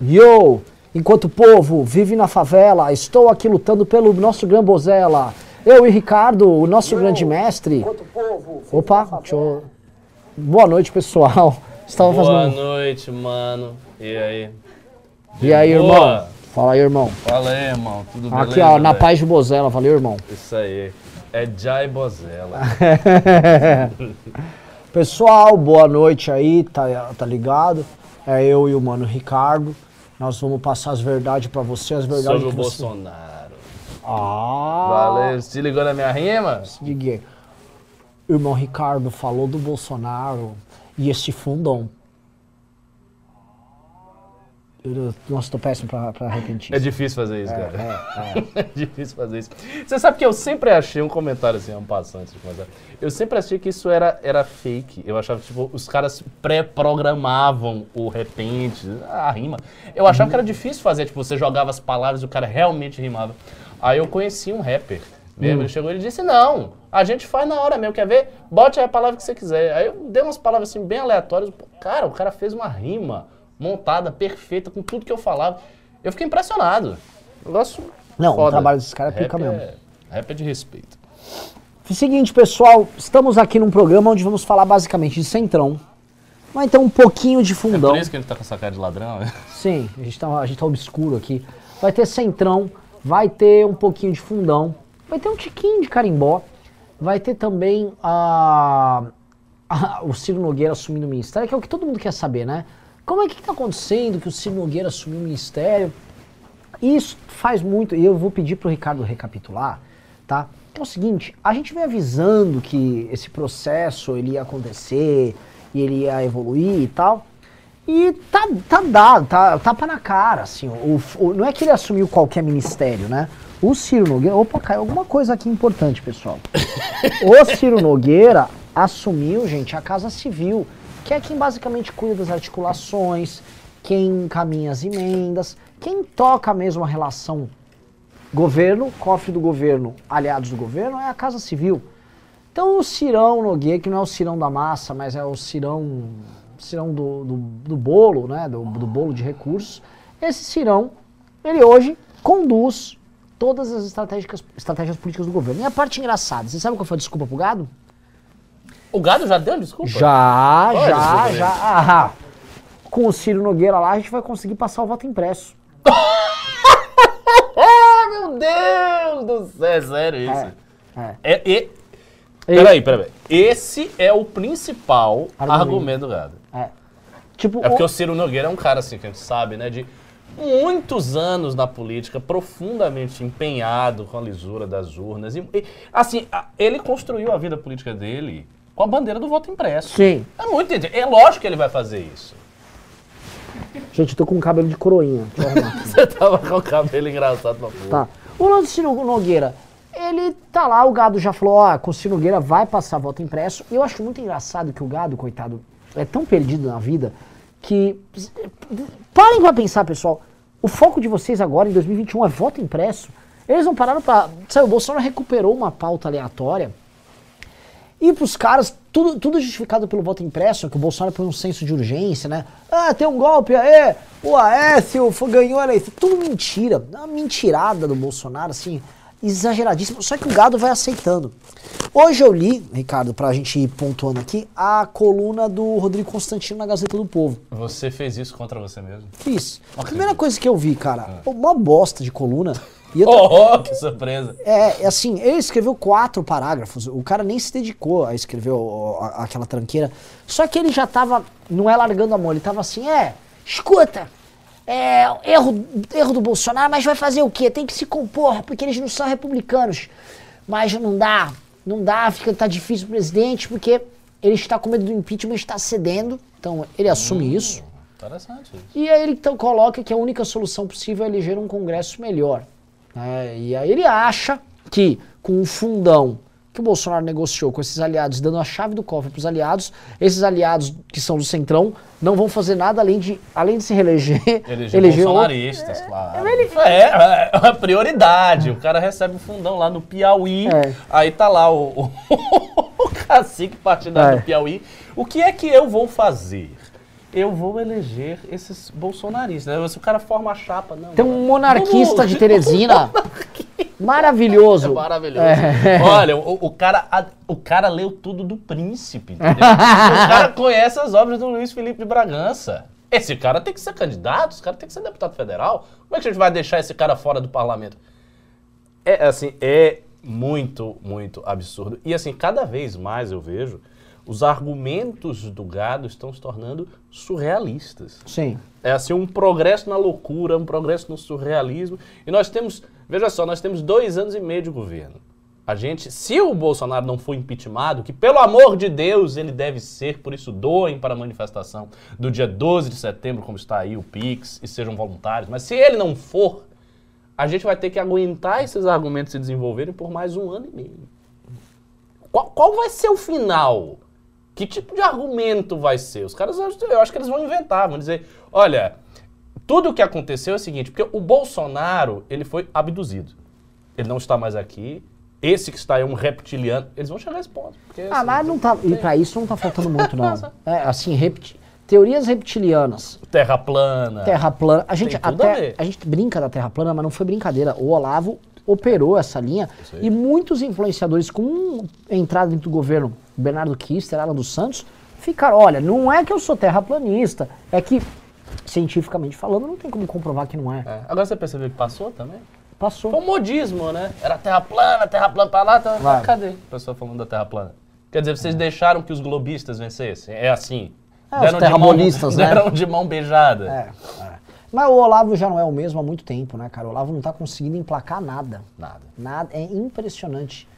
Yo! Enquanto o povo vive na favela, estou aqui lutando pelo nosso Grambozela. Eu e Ricardo, o nosso grande mestre. Opa, deixa eu... Boa noite, pessoal. Estava Boa fazendo. noite, mano. E aí? E aí, Boa. irmão? Fala aí, irmão. Fala aí, irmão. Tudo beleza? Aqui, ó, na velho? paz de Bozela. Valeu, irmão. Isso aí. É Jai Bozella. Pessoal, boa noite aí, tá, tá ligado? É eu e o mano Ricardo. Nós vamos passar as verdades pra você, as verdades Sobre o você... Bolsonaro. Ah, Valeu. Se ligou na minha rima? diga. O irmão Ricardo falou do Bolsonaro e esse fundão. Nossa, tô péssimo pra, pra repetir. É difícil fazer isso, cara. É, é. É difícil fazer isso. Você sabe que eu sempre achei um comentário assim, um passante antes de começar. Eu sempre achei que isso era, era fake. Eu achava que tipo, os caras pré-programavam o repente, a rima. Eu achava que era difícil fazer, tipo, você jogava as palavras e o cara realmente rimava. Aí eu conheci um rapper. Mesmo, ele chegou e ele disse: Não, a gente faz na hora mesmo, quer ver? Bote a palavra que você quiser. Aí eu dei umas palavras assim bem aleatórias. Cara, o cara fez uma rima montada, perfeita, com tudo que eu falava. Eu fiquei impressionado. Negócio. Não, o foda. trabalho desse cara é pica Rap mesmo. É, rap é de respeito. Seguinte, pessoal, estamos aqui num programa onde vamos falar basicamente de centrão. Vai ter um pouquinho de É fundão. por isso que a gente tá com essa cara de ladrão, né? Sim, a gente, tá, a gente tá obscuro aqui. Vai ter centrão, vai ter um pouquinho de fundão, vai ter um tiquinho de carimbó, vai ter também a, a- o Ciro Nogueira assumindo o ministério, que é o que todo mundo quer saber, né? Como é que tá acontecendo que o Ciro Nogueira assumiu o ministério? Isso faz muito, e eu vou pedir pro Ricardo recapitular, tá? É o seguinte, a gente vem avisando que esse processo ele ia acontecer, e ele ia evoluir e tal. E tá, tá dado, tá tapa na cara, assim. O, o- não é que ele assumiu qualquer ministério, né? O Ciro Nogueira. Opa, caiu alguma coisa aqui importante, pessoal. o Ciro Nogueira assumiu, gente, a Casa Civil, que é quem basicamente cuida das articulações, quem encaminha as emendas, quem toca mesmo a relação governo, cofre do governo, aliados do governo, é a Casa Civil. Então o Cirão Nogueira, que não é o Cirão da massa, mas é o Cirão, Cirão do, do, do bolo, né, do, do bolo de recursos, esse Cirão, ele hoje conduz todas as estratégias, estratégias políticas do governo. E a parte engraçada, você sabe qual foi a desculpa pro gado? O gado já deu desculpa? Já, é já, desculpa já. Ah, com o Ciro Nogueira lá, a gente vai conseguir passar o voto impresso. Ah, meu Deus do céu, é sério isso? É. É, e, E- peraí, peraí. Esse é o principal Argumento. argumento, do gado. É. Tipo, É porque o- o Ciro Nogueira é um cara assim que a gente sabe, né? De muitos anos na política, profundamente empenhado com a lisura das urnas. E, e, assim, a- ele construiu a vida política dele com a bandeira do voto impresso. Sim. É muito. É lógico que ele vai fazer isso. Gente, eu tô com um cabelo de coroinha. Você tava com o cabelo engraçado pra porra. Tá. O lance do Ciro Nogueira, ele tá lá, o gado já falou, ó, com o Ciro Nogueira vai passar voto impresso. E eu acho muito engraçado que o gado, coitado, é tão perdido na vida que. Parem pra pensar, pessoal. O foco de vocês agora, em 2021, é voto impresso. Eles não pararam pra. Sabe, o Bolsonaro recuperou uma pauta aleatória. E pros caras, tudo, tudo justificado pelo voto impresso, que o Bolsonaro põe um senso de urgência, né? Ah, tem um golpe aí, o Aécio ganhou a eleição. Tudo mentira, uma mentirada do Bolsonaro, assim, exageradíssima. Só que o gado vai aceitando. Hoje eu li, Ricardo, pra gente ir pontuando aqui, a coluna do Rodrigo Constantino na Gazeta do Povo. Você fez isso contra você mesmo? Fiz. A primeira coisa que eu vi, cara, uma bosta de coluna. Oh, que surpresa. é, é assim, ele escreveu quatro parágrafos, o cara nem se dedicou a escrever o- a- aquela tranqueira. Só que ele já tava, não é largando a mão, ele tava assim, é, escuta, é, erro, erro do Bolsonaro, mas vai fazer o quê? Tem que se compor, porque eles não são republicanos. Mas não dá, não dá, fica, tá difícil o presidente, porque ele está com medo do impeachment, está cedendo, então ele assume isso. Interessante isso. E aí ele então coloca que a única solução possível é eleger um Congresso melhor. Né? E aí ele acha que com o fundão que o Bolsonaro negociou com esses aliados, dando a chave do cofre para os aliados, esses aliados que são do Centrão não vão fazer nada além de, além de se reeleger, Eleger eleger bolsonaristas, claro. É, é, é uma prioridade. O cara recebe o fundão lá no Piauí. É. Aí tá lá o, o, o cacique partidário É. do Piauí. O que é que eu vou fazer? Eu vou eleger esses bolsonaristas. Né? Se o cara forma a chapa, não. Tem um monarquista Vamos- de Teresina. Maravilhoso. É maravilhoso. Olha, o, o cara, a- o cara leu tudo do príncipe, entendeu? o cara conhece as obras do Luiz Felipe de Bragança. Esse cara tem que ser candidato, esse cara tem que ser deputado federal. Como é que a gente vai deixar esse cara fora do parlamento? É assim, é muito, muito absurdo. E assim, cada vez mais eu vejo os argumentos do gado estão se tornando surrealistas. Sim. É assim, um progresso na loucura, um progresso no surrealismo. E nós temos, veja só, nós temos dois anos e meio de governo. A gente, se o Bolsonaro não for impeachmentado, que pelo amor de Deus ele deve ser, por isso doem para a manifestação do dia 12 de setembro, como está aí o PIX, e sejam voluntários. Mas se ele não for, a gente vai ter que aguentar esses argumentos se desenvolverem por mais um ano e meio. Qual, qual vai ser o final? Que tipo de argumento vai ser? Os caras, eu acho que eles vão inventar, vão dizer, olha, tudo o que aconteceu é o seguinte, porque o Bolsonaro, ele foi abduzido. Ele não está mais aqui. Esse que está aí é um reptiliano. Eles vão chegar a esse ponto. porque, Ah, assim, mas não tá. E pra isso não tá faltando muito, não. É, assim, repti- teorias reptilianas. Terra plana. Terra plana. A gente a até ver. a, gente brinca da Terra plana, mas não foi brincadeira. O Olavo operou essa linha e muitos influenciadores com entrada dentro do governo, Bernardo Kister, Alan dos Santos, ficaram, olha, não é que eu sou terraplanista, é que cientificamente falando não tem como comprovar que não é. É. Agora você percebeu que passou também? Passou. Foi um modismo, né? Era terra plana, terra plana pra lá. Vai. cadê o pessoal falando da terra plana? Quer dizer, vocês deixaram que os globistas vencessem? É assim. É, os de mão- terrabolistas, né? Deram de mão beijada. É, é. Mas o Olavo já não é o mesmo há muito tempo, né, cara? O Olavo não tá conseguindo emplacar nada. Nada. Nada, é impressionante.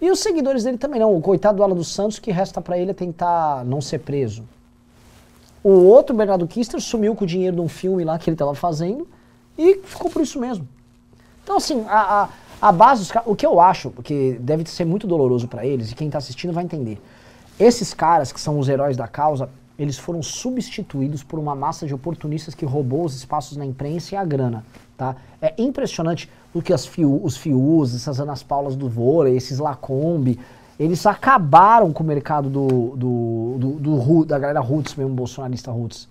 E os seguidores dele também não. O coitado do Alan dos Santos, que resta pra ele é tentar não ser preso. O outro, Bernardo Kister, sumiu com o dinheiro de um filme lá que ele tava fazendo e ficou por isso mesmo. Então, assim, a, a, a base dos caras. O que eu acho, que deve ser muito doloroso pra eles, e quem tá assistindo vai entender. Esses caras, que são os heróis da causa, eles foram substituídos por uma massa de oportunistas que roubou os espaços na imprensa e a grana. Tá? É impressionante o que fiu, os fius, essas Anas Paulas do vôlei, esses Lacombe, eles acabaram com o mercado do, do, do, do da galera Roots, mesmo bolsonarista Roots.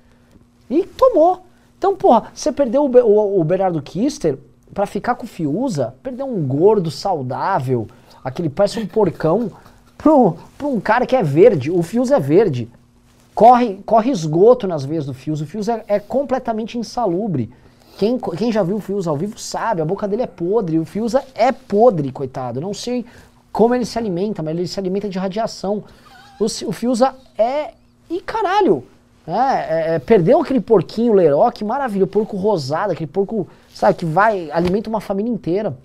E tomou. Então, porra, você perdeu o, o, o Bernardo Kister pra ficar com o Fiuza, perdeu um gordo saudável, aquele parece um porcão, pro um cara que é verde. O Fiuza é verde. Corre, corre esgoto nas veias do Fiuza. O Fiuza é, é completamente insalubre. Quem, quem já viu o Fiuza ao vivo sabe, a boca dele é podre. O Fiuza é podre, coitado. Não sei como ele se alimenta, mas ele se alimenta de radiação. O, o Fiuza é. E caralho! É, é, é, perdeu aquele porquinho Leroc, maravilha, porco rosado, aquele porco, sabe, que vai, alimenta uma família inteira.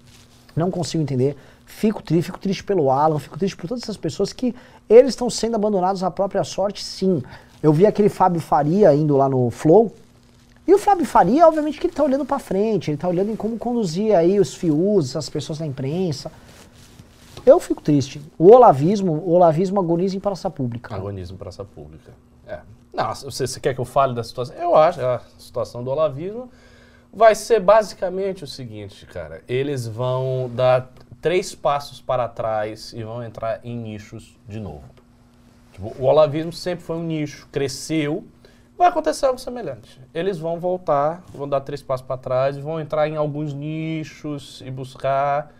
Não consigo entender. Fico triste, fico triste pelo Alan, fico triste por todas essas pessoas que eles estão sendo abandonados à própria sorte, sim. Eu vi aquele Fábio Faria indo lá no Flow. E o Fábio Faria, obviamente, que ele tá olhando pra frente, ele tá olhando em como conduzir aí os fios, as pessoas da imprensa. Eu fico triste. O olavismo, o olavismo agoniza em praça pública. Agonismo praça pública. É. Não, você, você quer que eu fale da situação? Eu acho a situação do olavismo vai ser basicamente o seguinte, cara. Eles vão dar três passos para trás e vão entrar em nichos de novo. Tipo, o olavismo sempre foi um nicho, cresceu. Vai acontecer algo semelhante. Eles vão voltar, vão dar três passos para trás vão entrar em alguns nichos e buscar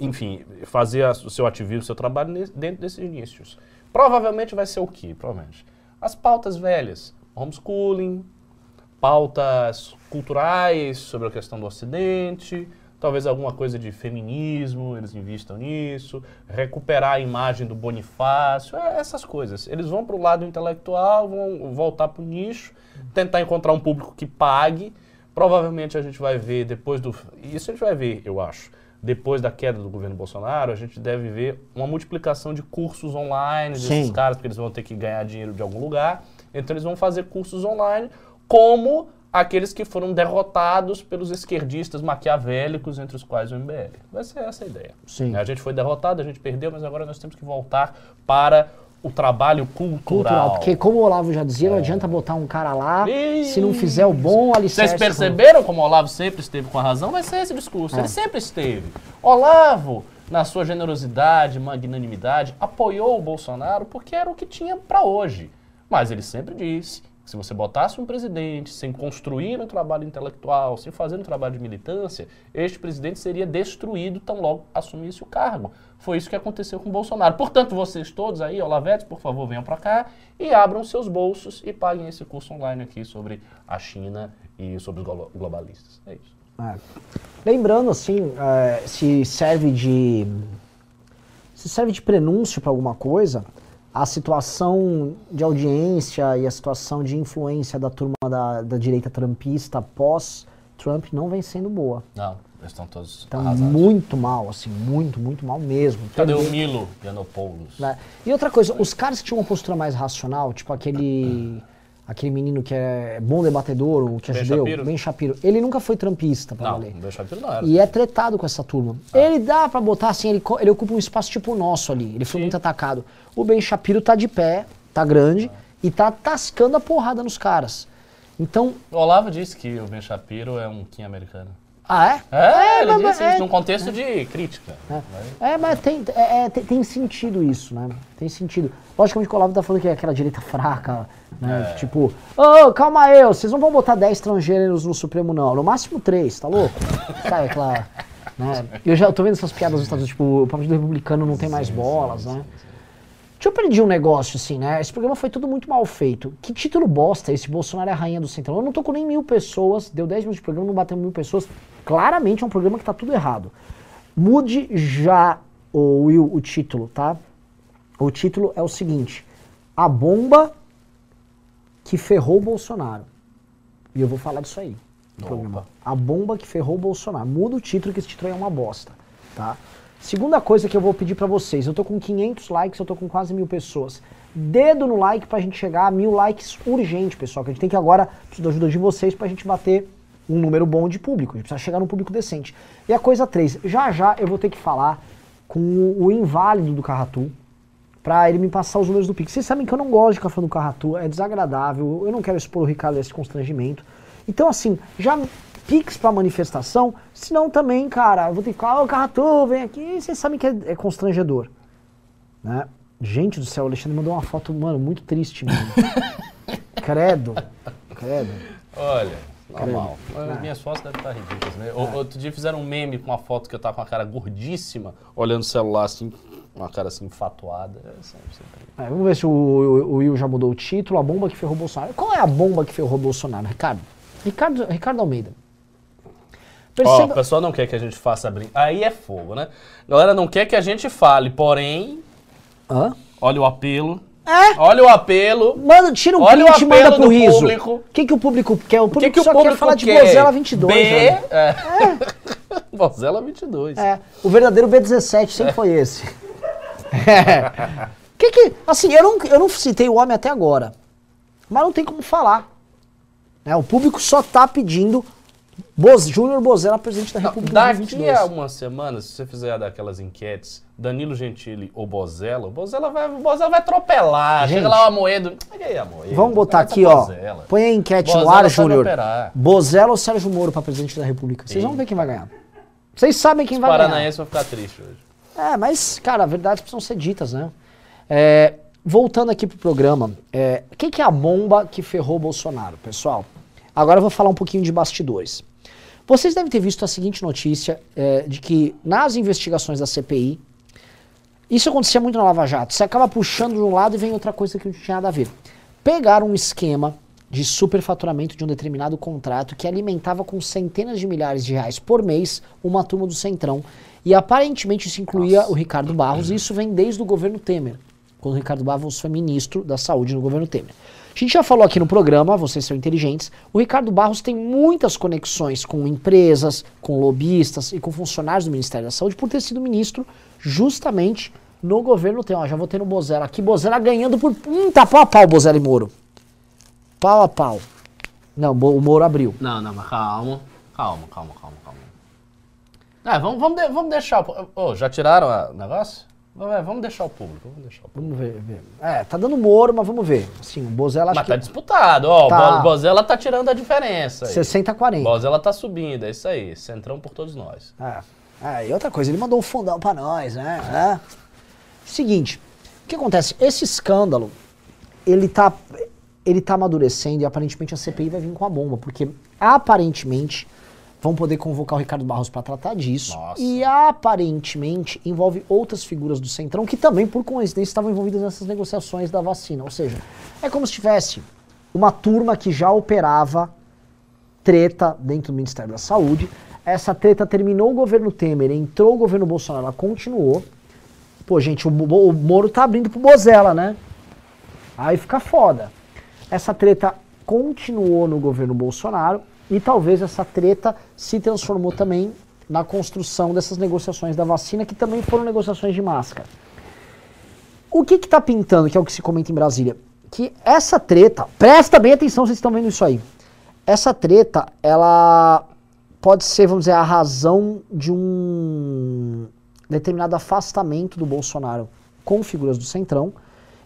enfim, fazer a- o seu ativismo, o seu trabalho dentro desses nichos. Provavelmente vai ser o quê? Provavelmente. As pautas velhas. Homeschooling, pautas culturais sobre a questão do Ocidente, talvez alguma coisa de feminismo, eles investam nisso, recuperar a imagem do Bonifácio, é, essas coisas. Eles vão para o lado intelectual, vão voltar para o nicho, tentar encontrar um público que pague. Provavelmente a gente vai ver depois do. Isso a gente vai ver, eu acho. Depois da queda do governo Bolsonaro, a gente deve ver uma multiplicação de cursos online desses Sim. caras, porque eles vão ter que ganhar dinheiro de algum lugar. Então eles vão fazer cursos online, como aqueles que foram derrotados pelos esquerdistas maquiavélicos, entre os quais o MBL. Vai ser essa a ideia. Sim. A gente foi derrotado, a gente perdeu, mas agora nós temos que voltar para o trabalho cultural. Cultural. Porque, como o Olavo já dizia, não adianta botar um cara lá se não fizer o bom alicerce. Vocês perceberam como o Olavo sempre esteve com a razão? Vai ser esse discurso. É. Ele sempre esteve. Olavo, na sua generosidade, magnanimidade, apoiou o Bolsonaro porque era o que tinha para hoje. Mas ele sempre disse Se você botasse um presidente sem construir um trabalho intelectual, sem fazer um trabalho de militância, este presidente seria destruído tão logo assumisse o cargo. Foi isso que aconteceu com o Bolsonaro. Portanto, vocês todos aí, Olavetes, por favor, venham para cá e abram seus bolsos e paguem esse curso online aqui sobre a China e sobre os glo- globalistas. É isso. É. Lembrando, assim, é, se serve de. Se serve de prenúncio para alguma coisa, a situação de audiência e a situação de influência da turma da, da direita trumpista pós-Trump não vem sendo boa. Não, eles estão todos Então, arrasados. muito mal, assim, muito, muito mal mesmo. Cadê o Perdeu- Milo Yiannopoulos? né? E outra coisa, os caras que tinham uma postura mais racional, tipo aquele aquele menino que é bom debatedor, o que é Ben judeu, Shapiro? Ben Shapiro, ele nunca foi trampista, pra Não, valer. o Bechapiro não era. E é tretado com essa turma. Ele dá pra botar assim, ele, ele ocupa um espaço tipo o nosso ali. Ele foi Sim. muito atacado. O Ben Shapiro tá de pé, tá grande e tá tascando a porrada nos caras. Então, O Olavo disse que o Ben Shapiro é um Kim americano. Ah é? É, ele mas- disse é- isso num contexto de crítica. É, é, mas tem, é, é, tem, tem sentido isso, né? Tem sentido. Logicamente que o Olavo tá falando que é aquela direita fraca, né? É. Tipo, ô, calma aí, vocês não vão botar 10 transgêneros no Supremo, não. No máximo 3, tá louco? Sabe aquela. Né? Eu já tô vendo essas piadas dos Estados Unidos, tipo, o Partido Republicano não tem mais bolas, né? Deixa eu pedir um negócio, assim, né? Esse programa foi tudo muito mal feito. Que título bosta esse? Bolsonaro é a rainha do Centrão. Eu não tô com nem mil pessoas, deu 10 minutos de programa, não bateu mil pessoas. Claramente é um programa que tá tudo errado. Mude já, o Will, o título, tá? O título é o seguinte: A bomba que ferrou o Bolsonaro. E eu vou falar disso aí no programa. A bomba que ferrou o Bolsonaro. Muda o título, que esse título é uma bosta, tá? Segunda coisa que eu vou pedir pra vocês, eu tô com 500 likes, eu tô com quase mil pessoas. Dedo no like pra gente chegar a mil likes urgente, pessoal, que a gente tem que agora, preciso da ajuda de vocês pra gente bater um número bom de público, a gente precisa chegar num público decente. E a coisa 3, já já eu vou ter que falar com o inválido do Carratu, pra ele me passar os números do Pix. Vocês sabem que eu não gosto de ficar falando do Carratu, é desagradável, eu não quero expor o Ricardo a esse constrangimento. Então, assim, já Pix pra manifestação, senão também, cara, eu vou ter que falar, ô Carratu, vem aqui, vocês sabem que é, é constrangedor. Né? Gente do céu, o Alexandre mandou uma foto, mano, muito triste, mano. credo, credo. Olha, normal. Credo. As minhas fotos devem estar ridículas, né? O- Outro dia fizeram um meme com uma foto que eu tava com a cara gordíssima, olhando o celular assim, uma cara assim enfatuada. É sempre, sempre. É, vamos ver se o, o- o Will já mudou o título, a bomba que ferrou o Bolsonaro. Qual é a bomba que ferrou o Bolsonaro, Ricardo? Ricardo, Ricardo Almeida. Ó, Perceba, o pessoal não quer que a gente faça brin... Aí é fogo, né? A galera não quer que a gente fale, porém, Hã? olha o apelo. É? Olha o apelo. Manda, tira um Olha o print e manda pro riso. público. O que, que o público quer? O O que, público que o só público quer falar de quer? Bozela 22, B... né? É. Bozela 22. É, o verdadeiro B17 sempre foi esse. É. Que que, assim, eu não, eu não citei o homem até agora, mas não tem como falar. Né, o público só tá pedindo Boz, Júnior Bozella, presidente da República Daqui 2022. a umas semanas, se você fizer daquelas enquetes, Danilo Gentili ou Bozella, o Bozella vai, o Bozella vai atropelar. Gente. Chega lá o Amoedo. Aí, Amoedo. Vamos botar aqui, ó. Põe a enquete no Bozella ar, sabe Júnior. Bozella ou Sérgio Moro para presidente da República? Vocês vão ver quem vai ganhar. Vocês sabem quem Os vai ganhar. paranaenses vão ficar tristes hoje. É, mas, cara, a verdade precisam ser ditas, né? É, voltando aqui pro programa, é, o que, que é a bomba que ferrou o Bolsonaro, pessoal? Agora eu vou falar um pouquinho de bastidores. Vocês devem ter visto a seguinte notícia é, de que nas investigações da CPI, isso acontecia muito na Lava Jato, você acaba puxando de um lado e vem outra coisa que não tinha nada a ver. Pegaram um esquema de superfaturamento de um determinado contrato que alimentava com centenas de milhares de reais por mês uma turma do Centrão. E aparentemente isso incluía o Ricardo Barros, e isso vem desde o governo Temer, quando o Ricardo Barros foi ministro da Saúde no governo Temer. A gente já falou aqui no programa, vocês são inteligentes, o Ricardo Barros tem muitas conexões com empresas, com lobistas e com funcionários do Ministério da Saúde por ter sido ministro justamente no governo Temer. Já vou ter no Bozella aqui, Bozella ganhando por... Hum, tá pau a pau, Bozella e Moro. Pau a pau. Não, o Moro abriu. Não, não, mas calma. Calma, calma, calma, calma. Ah, vamos, vamos, de- vamos deixar o... Ô, já tiraram o negócio? Vamos, é, vamos deixar o público, vamos deixar o público. Vamos ver, ver. É, tá dando Moro, mas vamos ver. Sim, o Bozella acho Mas tá que disputado, ó. Tá. O Bo- Bozella tá tirando a diferença aí. 60 a 40. Bozella tá subindo, é isso aí. Centrão por todos nós. É. É, e outra coisa, ele mandou um fundão pra nós, né? É. Seguinte, o que acontece? Esse escândalo, ele tá. ele tá amadurecendo e aparentemente a CPI vai vir com a bomba, porque aparentemente vão poder convocar o Ricardo Barros para tratar disso. Nossa. E aparentemente envolve outras figuras do Centrão que também, por coincidência, estavam envolvidas nessas negociações da vacina. Ou seja, é como se tivesse uma turma que já operava treta dentro do Ministério da Saúde. Essa treta terminou o governo Temer, entrou o governo Bolsonaro, ela continuou. Pô, gente, o, o Moro tá abrindo pro Bozella, né? Aí fica foda. Essa treta continuou no governo Bolsonaro e talvez essa treta se transformou também na construção dessas negociações da vacina, que também foram negociações de máscara. O que que tá pintando, que é o que se comenta em Brasília? Que essa treta, presta bem atenção, vocês estão vendo isso aí. Essa treta, ela pode ser, vamos dizer, a razão de um determinado afastamento do Bolsonaro com figuras do Centrão,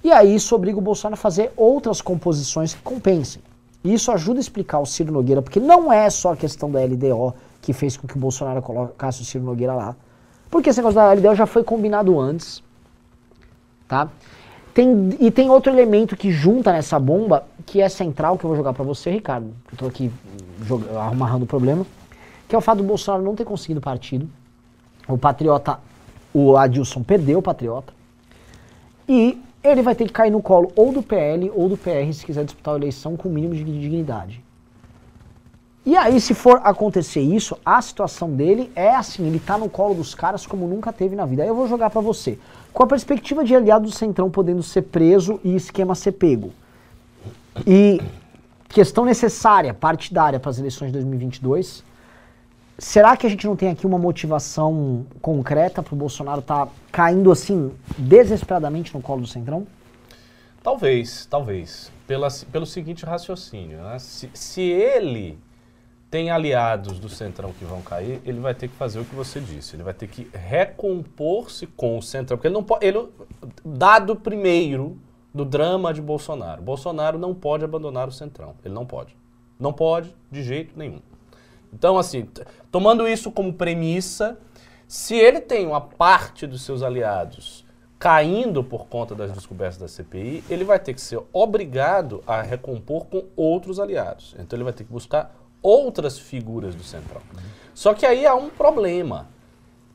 e aí isso obriga o Bolsonaro a fazer outras composições que compensem. E isso ajuda a explicar o Ciro Nogueira, porque não é só a questão da LDO que fez com que o Bolsonaro colocasse o Ciro Nogueira lá. Porque esse negócio da LDO já foi combinado antes, tá? Tem, e tem outro elemento que junta nessa bomba, que é central, que eu vou jogar pra você, Ricardo. Eu tô aqui amarrando o problema, que é o fato do Bolsonaro não ter conseguido partido. O Patriota, o Adilson perdeu o Patriota. E ele vai ter que cair no colo ou do PL ou do PR se quiser disputar a eleição com o mínimo de dignidade. E aí, se for acontecer isso, a situação dele é assim, ele tá no colo dos caras como nunca teve na vida. Aí eu vou jogar pra você. Com a perspectiva de aliado do Centrão podendo ser preso e esquema ser pego. E questão necessária, partidária para as eleições de 2022, será que a gente não tem aqui uma motivação concreta pro Bolsonaro tá caindo assim desesperadamente no colo do Centrão? Talvez, talvez. Pela, pelo seguinte raciocínio, né? se, se ele tem aliados do Centrão que vão cair, ele vai ter que fazer o que você disse. Ele vai ter que recompor-se com o Centrão. Porque ele não pode. Ele, dado primeiro do drama de Bolsonaro. Bolsonaro não pode abandonar o Centrão. Ele não pode. Não pode, de jeito nenhum. Então, assim, tomando isso como premissa, se ele tem uma parte dos seus aliados caindo por conta das descobertas da CPI, ele vai ter que ser obrigado a recompor com outros aliados. Então ele vai ter que buscar outras figuras do Centrão. Só que aí há um problema.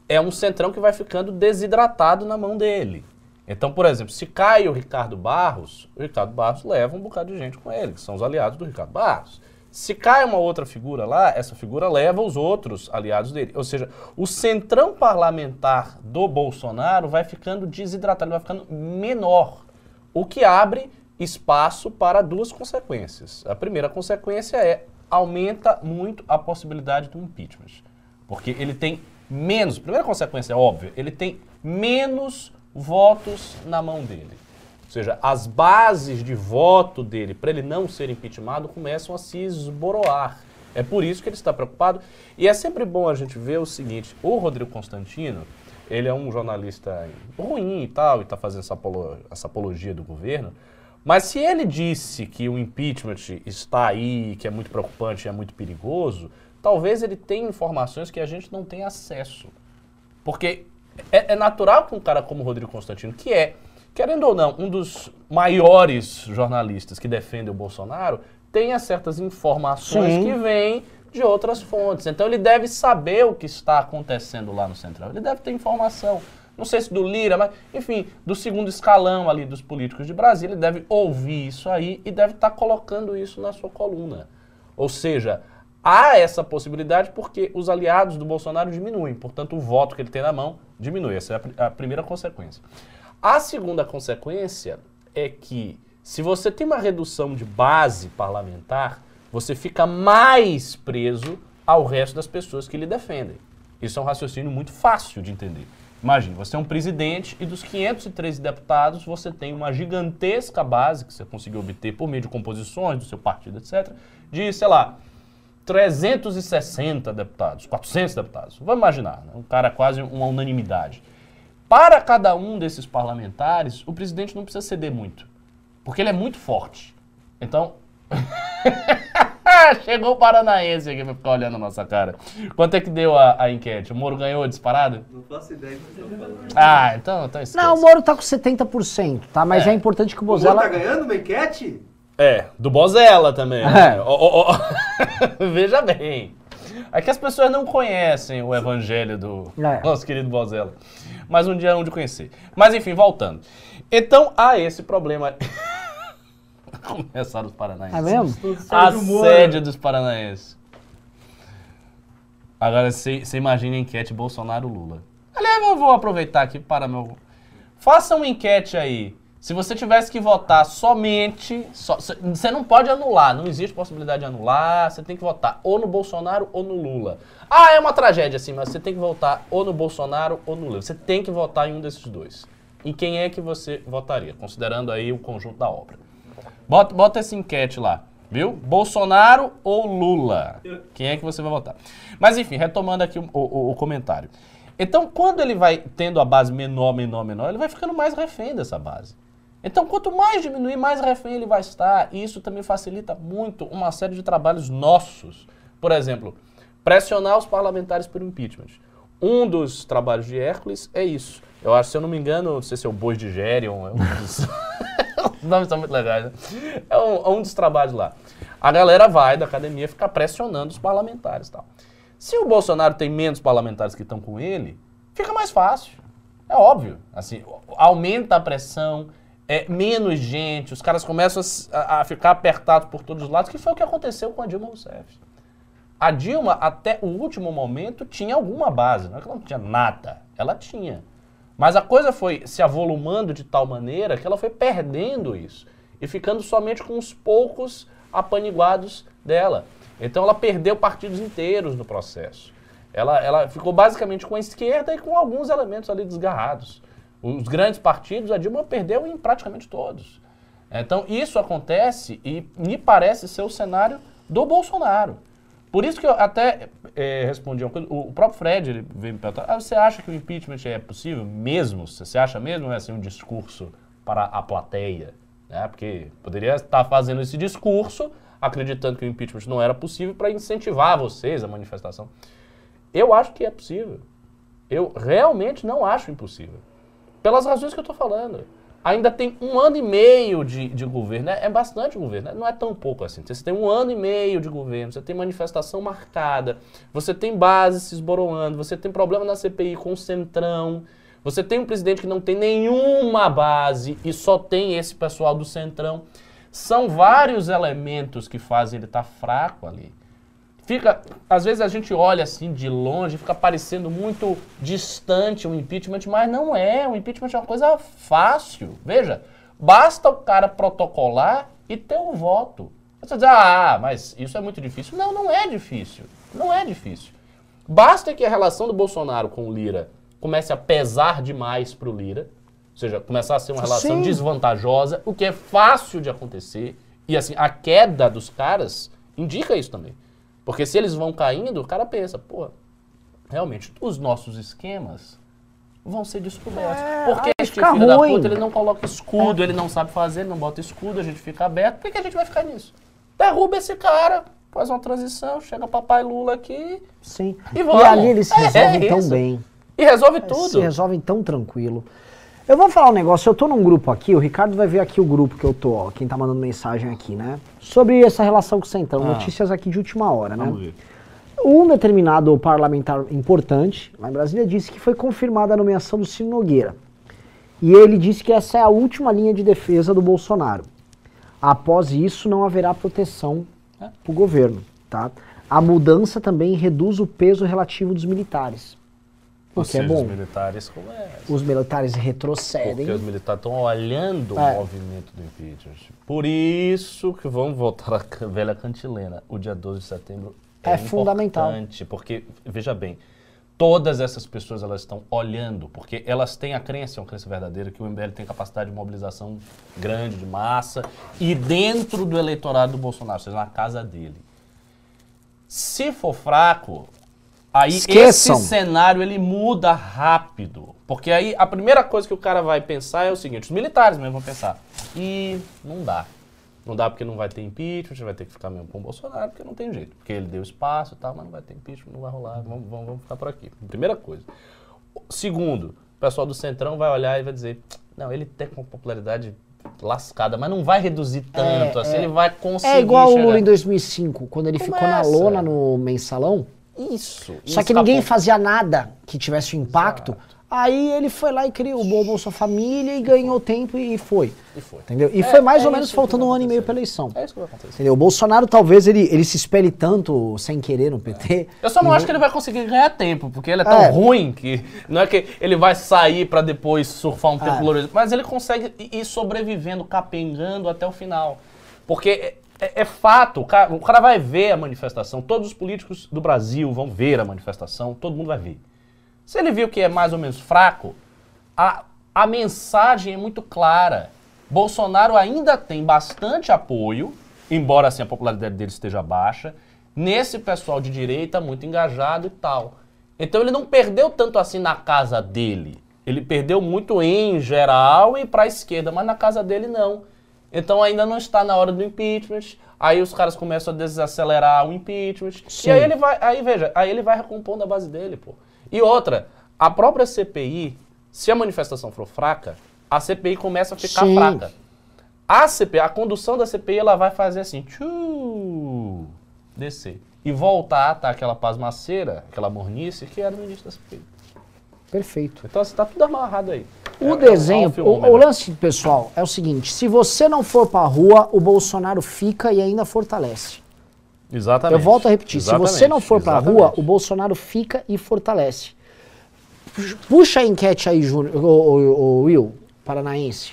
É um Centrão que vai ficando desidratado na mão dele. Então, por exemplo, se cai o Ricardo Barros, o Ricardo Barros leva um bocado de gente com ele, que são os aliados do Ricardo Barros. Se cai uma outra figura lá, essa figura leva os outros aliados dele. Ou seja, o centrão parlamentar do Bolsonaro vai ficando desidratado, vai ficando menor. O que abre espaço para duas consequências. A primeira consequência é aumenta muito a possibilidade do impeachment. Porque ele tem menos, primeira consequência é óbvia, ele tem menos votos na mão dele. Seja, as bases de voto dele para ele não ser impeachmentado começam a se esboroar. É por isso que ele está preocupado. E é sempre bom a gente ver o seguinte: o Rodrigo Constantino, ele é um jornalista ruim e tal, e está fazendo essa, apolo- essa apologia do governo. Mas se ele disse que o impeachment está aí, que é muito preocupante é muito perigoso, talvez ele tenha informações que a gente não tem acesso. Porque é, é natural que um cara como o Rodrigo Constantino, que é, querendo ou não, um dos maiores jornalistas que defendem o Bolsonaro, tenha certas informações Sim. que vêm de outras fontes. Então ele deve saber o que está acontecendo lá no Central. Ele deve ter informação. Não sei se do Lira, mas, enfim, do segundo escalão ali dos políticos de Brasília, ele deve ouvir isso aí e deve estar colocando isso na sua coluna. Ou seja, há essa possibilidade porque os aliados do Bolsonaro diminuem, portanto, o voto que ele tem na mão diminui. Essa é a pri- a primeira consequência. A segunda consequência é que, se você tem uma redução de base parlamentar, você fica mais preso ao resto das pessoas que lhe defendem. Isso é um raciocínio muito fácil de entender. Imagine, você é um presidente e dos 513 deputados você tem uma gigantesca base que você conseguiu obter por meio de composições do seu partido, etc., de, sei lá, 360 deputados, 400 deputados. Vamos imaginar, né? um cara quase uma unanimidade. Para cada um desses parlamentares, o presidente não precisa ceder muito, porque ele é muito forte. Então, chegou o paranaense aqui pra ficar olhando a nossa cara. Quanto é que deu a, a enquete? O Moro ganhou disparado? Não faço ideia do que falando. Ah, então, então esquece. Não, o Moro tá com 70%, tá? Mas é, É. importante que o O Moro Bozella... tá ganhando uma enquete? É, do Bozella também. É. né? Ó, ó, ó. Veja bem. É que as pessoas não conhecem o evangelho do É. nosso querido Bozella. Mas um dia é onde conhecer. Mas enfim, voltando. Então há esse problema. Começaram os paranaenses. É mesmo? Moro. Assédio dos paranaenses. Agora você imagina a enquete Bolsonaro-Lula. Aliás, eu vou aproveitar aqui para meu. Faça uma enquete aí. Se você tivesse que votar somente. Você não pode anular, não existe possibilidade de anular. Você tem que votar ou no Bolsonaro ou no Lula. Ah, é uma tragédia assim, mas você tem que votar ou no Bolsonaro ou no Lula. Você tem que votar em um desses dois. Em quem é que você votaria, considerando aí o conjunto da obra? Bota, bota essa enquete lá, viu? Bolsonaro ou Lula? Quem é que você vai votar? Mas enfim, retomando aqui o, o- o comentário. Então, quando ele vai tendo a base menor, menor, menor, ele vai ficando mais refém dessa base. Então, quanto mais diminuir, mais refém ele vai estar. E isso também facilita muito uma série de trabalhos nossos. Por exemplo, pressionar os parlamentares por impeachment. Um dos trabalhos de Hércules é isso. Eu acho, se eu não me engano, não sei se é o Bois de Gerion, é um dos... Os nomes são muito legais, né? É um, é um dos trabalhos lá. A galera vai da academia ficar pressionando os parlamentares tal. Se o Bolsonaro tem menos parlamentares que estão com ele, fica mais fácil. É óbvio. Assim, aumenta a pressão, é menos gente, os caras começam a a ficar apertados por todos os lados, que foi o que aconteceu com a Dilma Rousseff. A Dilma, até o último momento, tinha alguma base. Não é que ela não tinha nada. Ela tinha. Mas a coisa foi se avolumando de tal maneira que ela foi perdendo isso. E ficando somente com os poucos apaniguados dela. Então ela perdeu partidos inteiros no processo. Ela, ela ficou basicamente com a esquerda e com alguns elementos ali desgarrados. Os grandes partidos, a Dilma perdeu em praticamente todos. Então isso acontece e me parece ser o cenário do Bolsonaro. Por isso que eu até eh, respondi uma coisa. O próprio Fred ele veio me perguntar: ah, você acha que o impeachment é possível mesmo? Você acha mesmo é assim, um discurso para a plateia? Né? Porque poderia estar fazendo esse discurso acreditando que o impeachment não era possível para incentivar vocês a manifestação. Eu acho que é possível. Eu realmente não acho impossível. Pelas razões que eu estou falando. Ainda tem um ano e meio de, de governo. né? É bastante governo, né? não é tão pouco assim. Você tem um ano e meio de governo, você tem manifestação marcada, você tem base se esboroando, você tem problema na CPI com o Centrão, você tem um presidente que não tem nenhuma base e só tem esse pessoal do Centrão. São vários elementos que fazem ele estar fraco ali fica, às vezes a gente olha assim de longe, fica parecendo muito distante o impeachment, mas não é. O impeachment é uma coisa fácil. Veja, basta o cara protocolar e ter o voto. Você diz, ah, mas isso é muito difícil. Não, não é difícil. Não é difícil. Basta que a relação do Bolsonaro com o Lira comece a pesar demais para o Lira, ou seja, começar a ser uma relação Sim. desvantajosa, o que é fácil de acontecer. E assim, a queda dos caras indica isso também. Porque se eles vão caindo, o cara pensa, pô, realmente, os nossos esquemas vão ser descobertos. É, Porque este filho da ruim. puta, ele não coloca escudo, ele não sabe fazer, ele não bota escudo, a gente fica aberto. Por que a gente vai ficar nisso? Derruba esse cara, faz uma transição, chega papai Lula aqui Sim. E E, vamos. ali eles se É, resolvem é tão bem. e resolve Se tudo. resolvem tão tranquilo. Eu vou falar um negócio, eu tô num grupo aqui, o Ricardo vai ver aqui o grupo que eu tô, ó, quem tá mandando mensagem aqui, né? Sobre essa relação com o Centrão, Ah. notícias aqui de última hora, né? Vamos ver. Um determinado parlamentar importante, lá em Brasília, disse que foi confirmada a nomeação do Ciro Nogueira. E ele disse que essa é a última linha de defesa do Bolsonaro. Após isso, não haverá proteção É. para o governo. Tá? A mudança também reduz o peso relativo dos militares. O que é bom. os militares começam. Os militares Porque retrocedem. os militares estão olhando É. o movimento do impeachment. Por isso que vamos voltar à velha cantilena. O dia 12 de setembro é, É fundamental. importante, Porque, veja bem, todas essas pessoas elas estão olhando, porque elas têm a crença, é uma crença verdadeira, que o MBL tem capacidade de mobilização grande, de massa, e dentro do eleitorado do Bolsonaro, ou seja, na casa dele. Se for fraco, aí Esqueçam. esse cenário ele muda rápido. Porque aí a primeira coisa que o cara vai pensar é o seguinte: os militares mesmo vão pensar, e não dá. Não dá porque não vai ter impeachment, vai ter que ficar mesmo com o Bolsonaro, porque não tem jeito. Porque ele deu espaço e tal, mas não vai ter impeachment, não vai rolar, vamos, vamos, vamos ficar por aqui. Primeira coisa. Segundo, o pessoal do Centrão vai olhar e vai dizer, não, ele tem uma popularidade lascada, mas não vai reduzir tanto, É, assim, é. ele vai conseguir É igual o Lula em 2005, quando ele ficou na Começa. lona no mensalão. Isso. Só que escapou. ninguém fazia nada que tivesse um impacto. Aí ele foi lá e criou o Bolsa Família e ganhou tempo e foi. E foi. Entendeu? E É, foi mais é ou menos faltando vai um ano e meio pela eleição. É isso que vai acontecer. Entendeu? O Bolsonaro talvez ele, ele se espelhe tanto sem querer no PT. Eu só não acho que ele vai conseguir ganhar tempo, porque ele é tão É. ruim que não é que ele vai sair pra depois surfar um tempo É. glorioso, mas ele consegue ir sobrevivendo, capengando até o final. Porque é, é- fato, o cara, o cara vai ver a manifestação, todos os políticos do Brasil vão ver a manifestação, todo mundo vai ver. Se ele viu que é mais ou menos fraco, a, a mensagem é muito clara. Bolsonaro ainda tem bastante apoio, embora assim a popularidade dele esteja baixa, nesse pessoal de direita muito engajado e tal. Então ele não perdeu tanto assim na casa dele. Ele perdeu muito em geral e para a esquerda, mas na casa dele não. Então ainda não está na hora do impeachment. Aí os caras começam a desacelerar o impeachment. Sim. E aí ele vai, aí veja, aí ele vai recompondo a base dele, pô. E outra, a própria CPI, se a manifestação for fraca, a CPI começa a ficar Sim. fraca. A CPI, a condução da CPI, ela vai fazer assim, tchu, descer. E voltar a estar aquela pasmaceira, aquela mornice que era no início da CPI. Perfeito. Então você tá tudo amarrado aí. O É- desenho, é um o, o lance, pessoal, é o seguinte: se você não for pra rua, o Bolsonaro fica e ainda fortalece. Exatamente. Eu volto a repetir: se você não for pra Exatamente. rua, o Bolsonaro fica e fortalece. Puxa a enquete aí, Júnior, o, Will, paranaense.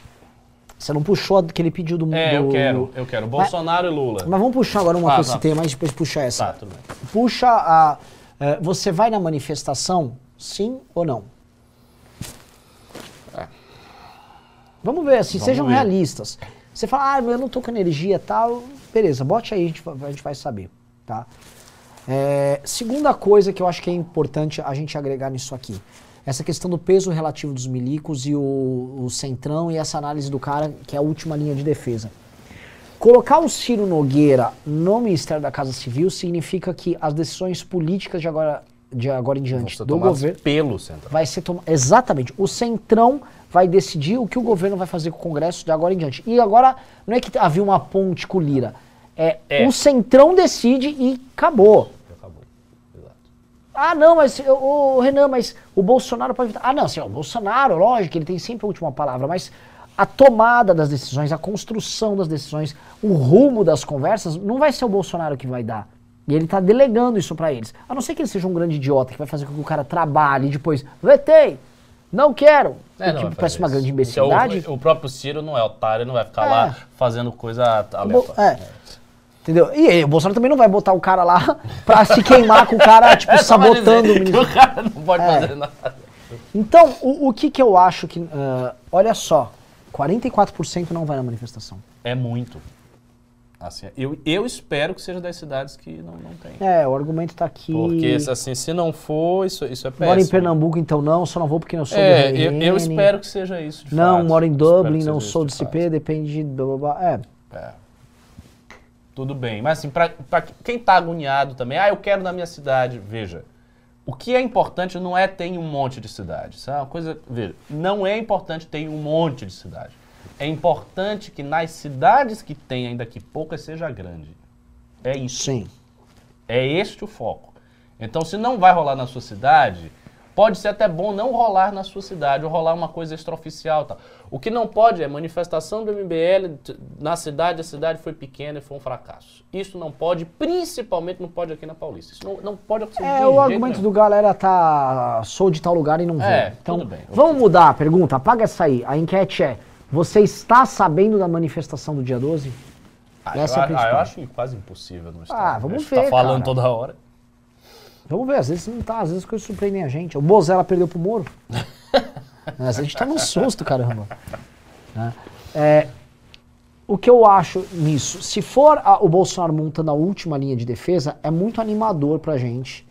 Você não puxou a que ele pediu do É, eu quero, eu quero. Bolsonaro e Lula. Mas vamos puxar agora uma Tá, que eu tá. citei, mas depois puxa essa. Tá, tudo bem. Puxa a. eh, você vai na manifestação, sim ou não? Vamos ver, assim, Vamos sejam ver. realistas. Você fala, ah, eu não tô com energia e tal. Beleza, bote aí, a gente, vai- a gente vai saber, tá? É, segunda coisa que eu acho que é importante a gente agregar nisso aqui. Essa questão do peso relativo dos milicos e o, o centrão e essa análise do cara que é a última linha de defesa. Colocar o Ciro Nogueira no Ministério da Casa Civil significa que as decisões políticas de agora, de agora em diante do governo pelo central. vai ser tomado. Exatamente. O Centrão vai decidir o que o governo vai fazer com o Congresso de agora em diante. E agora, não é que havia uma ponte com o Lira. É, É. o Centrão decide e acabou. Acabou. Exato. Ah, não, mas, o Renan, mas o Bolsonaro pode. Ah, não, assim, o Bolsonaro, lógico, ele tem sempre a última palavra, mas a tomada das decisões, a construção das decisões, o rumo das conversas, não vai ser o Bolsonaro que vai dar. E ele tá delegando isso pra eles. A não ser que ele seja um grande idiota que vai fazer com que o cara trabalhe e depois, vetei, não quero. É, o não que vai parece fazer uma isso. grande Porque imbecilidade. O, o próprio Ciro não é otário, não vai ficar É. lá fazendo coisa aleatória. é. Entendeu? E aí, o Bolsonaro também não vai botar o cara lá pra se queimar com o cara, tipo, É sabotando o ministério. que O cara não pode É. fazer nada. Então, o, o que que eu acho que. ah, olha só, 44% não vai na manifestação. É muito. Assim, eu, eu espero que seja das cidades que não, não tem. É, o argumento tá aqui. Porque, assim, se não for, isso, isso é péssimo. Moro em Pernambuco, então não, só não vou porque não sou É, do eu, eu espero que seja isso, Não, fato. moro em Dublin, não sou do de CP, depende do. blá, blá. É. É. Tudo bem. Mas, assim, pra quem tá agoniado também, ah, eu quero na minha cidade, veja. O que é importante não é ter um monte de cidades. Isso é uma coisa. Veja, não é importante ter um monte de cidades. É importante que nas cidades que tem, ainda que poucas, seja grande. É isso. Sim. É este o foco. Então, se não vai rolar na sua cidade, pode ser até bom não rolar na sua cidade, ou rolar uma coisa extraoficial. Tal. O que não pode é manifestação do MBL na cidade, a cidade foi pequena e foi um fracasso. Isso não pode, principalmente não pode aqui na Paulista. Isso não, não pode acontecer É, o argumento nenhum. do galera tá. Sou de tal lugar e não vou. É, então, tudo bem. vamos mudar a pergunta? Apaga essa aí. A enquete é: você está sabendo da manifestação do dia 12? Ah, essa é a eu, ah, principal. eu acho quase impossível estado. Ah, vamos A gente ver, Tá falando cara. toda hora. Vamos ver, às vezes não tá, às vezes as coisas surpreendem a gente. O Bozella perdeu pro Moro. Mas a gente tá num susto, caramba. Né? É, o que eu acho nisso, se for a- o Bolsonaro montando a última linha de defesa, é muito animador pra gente.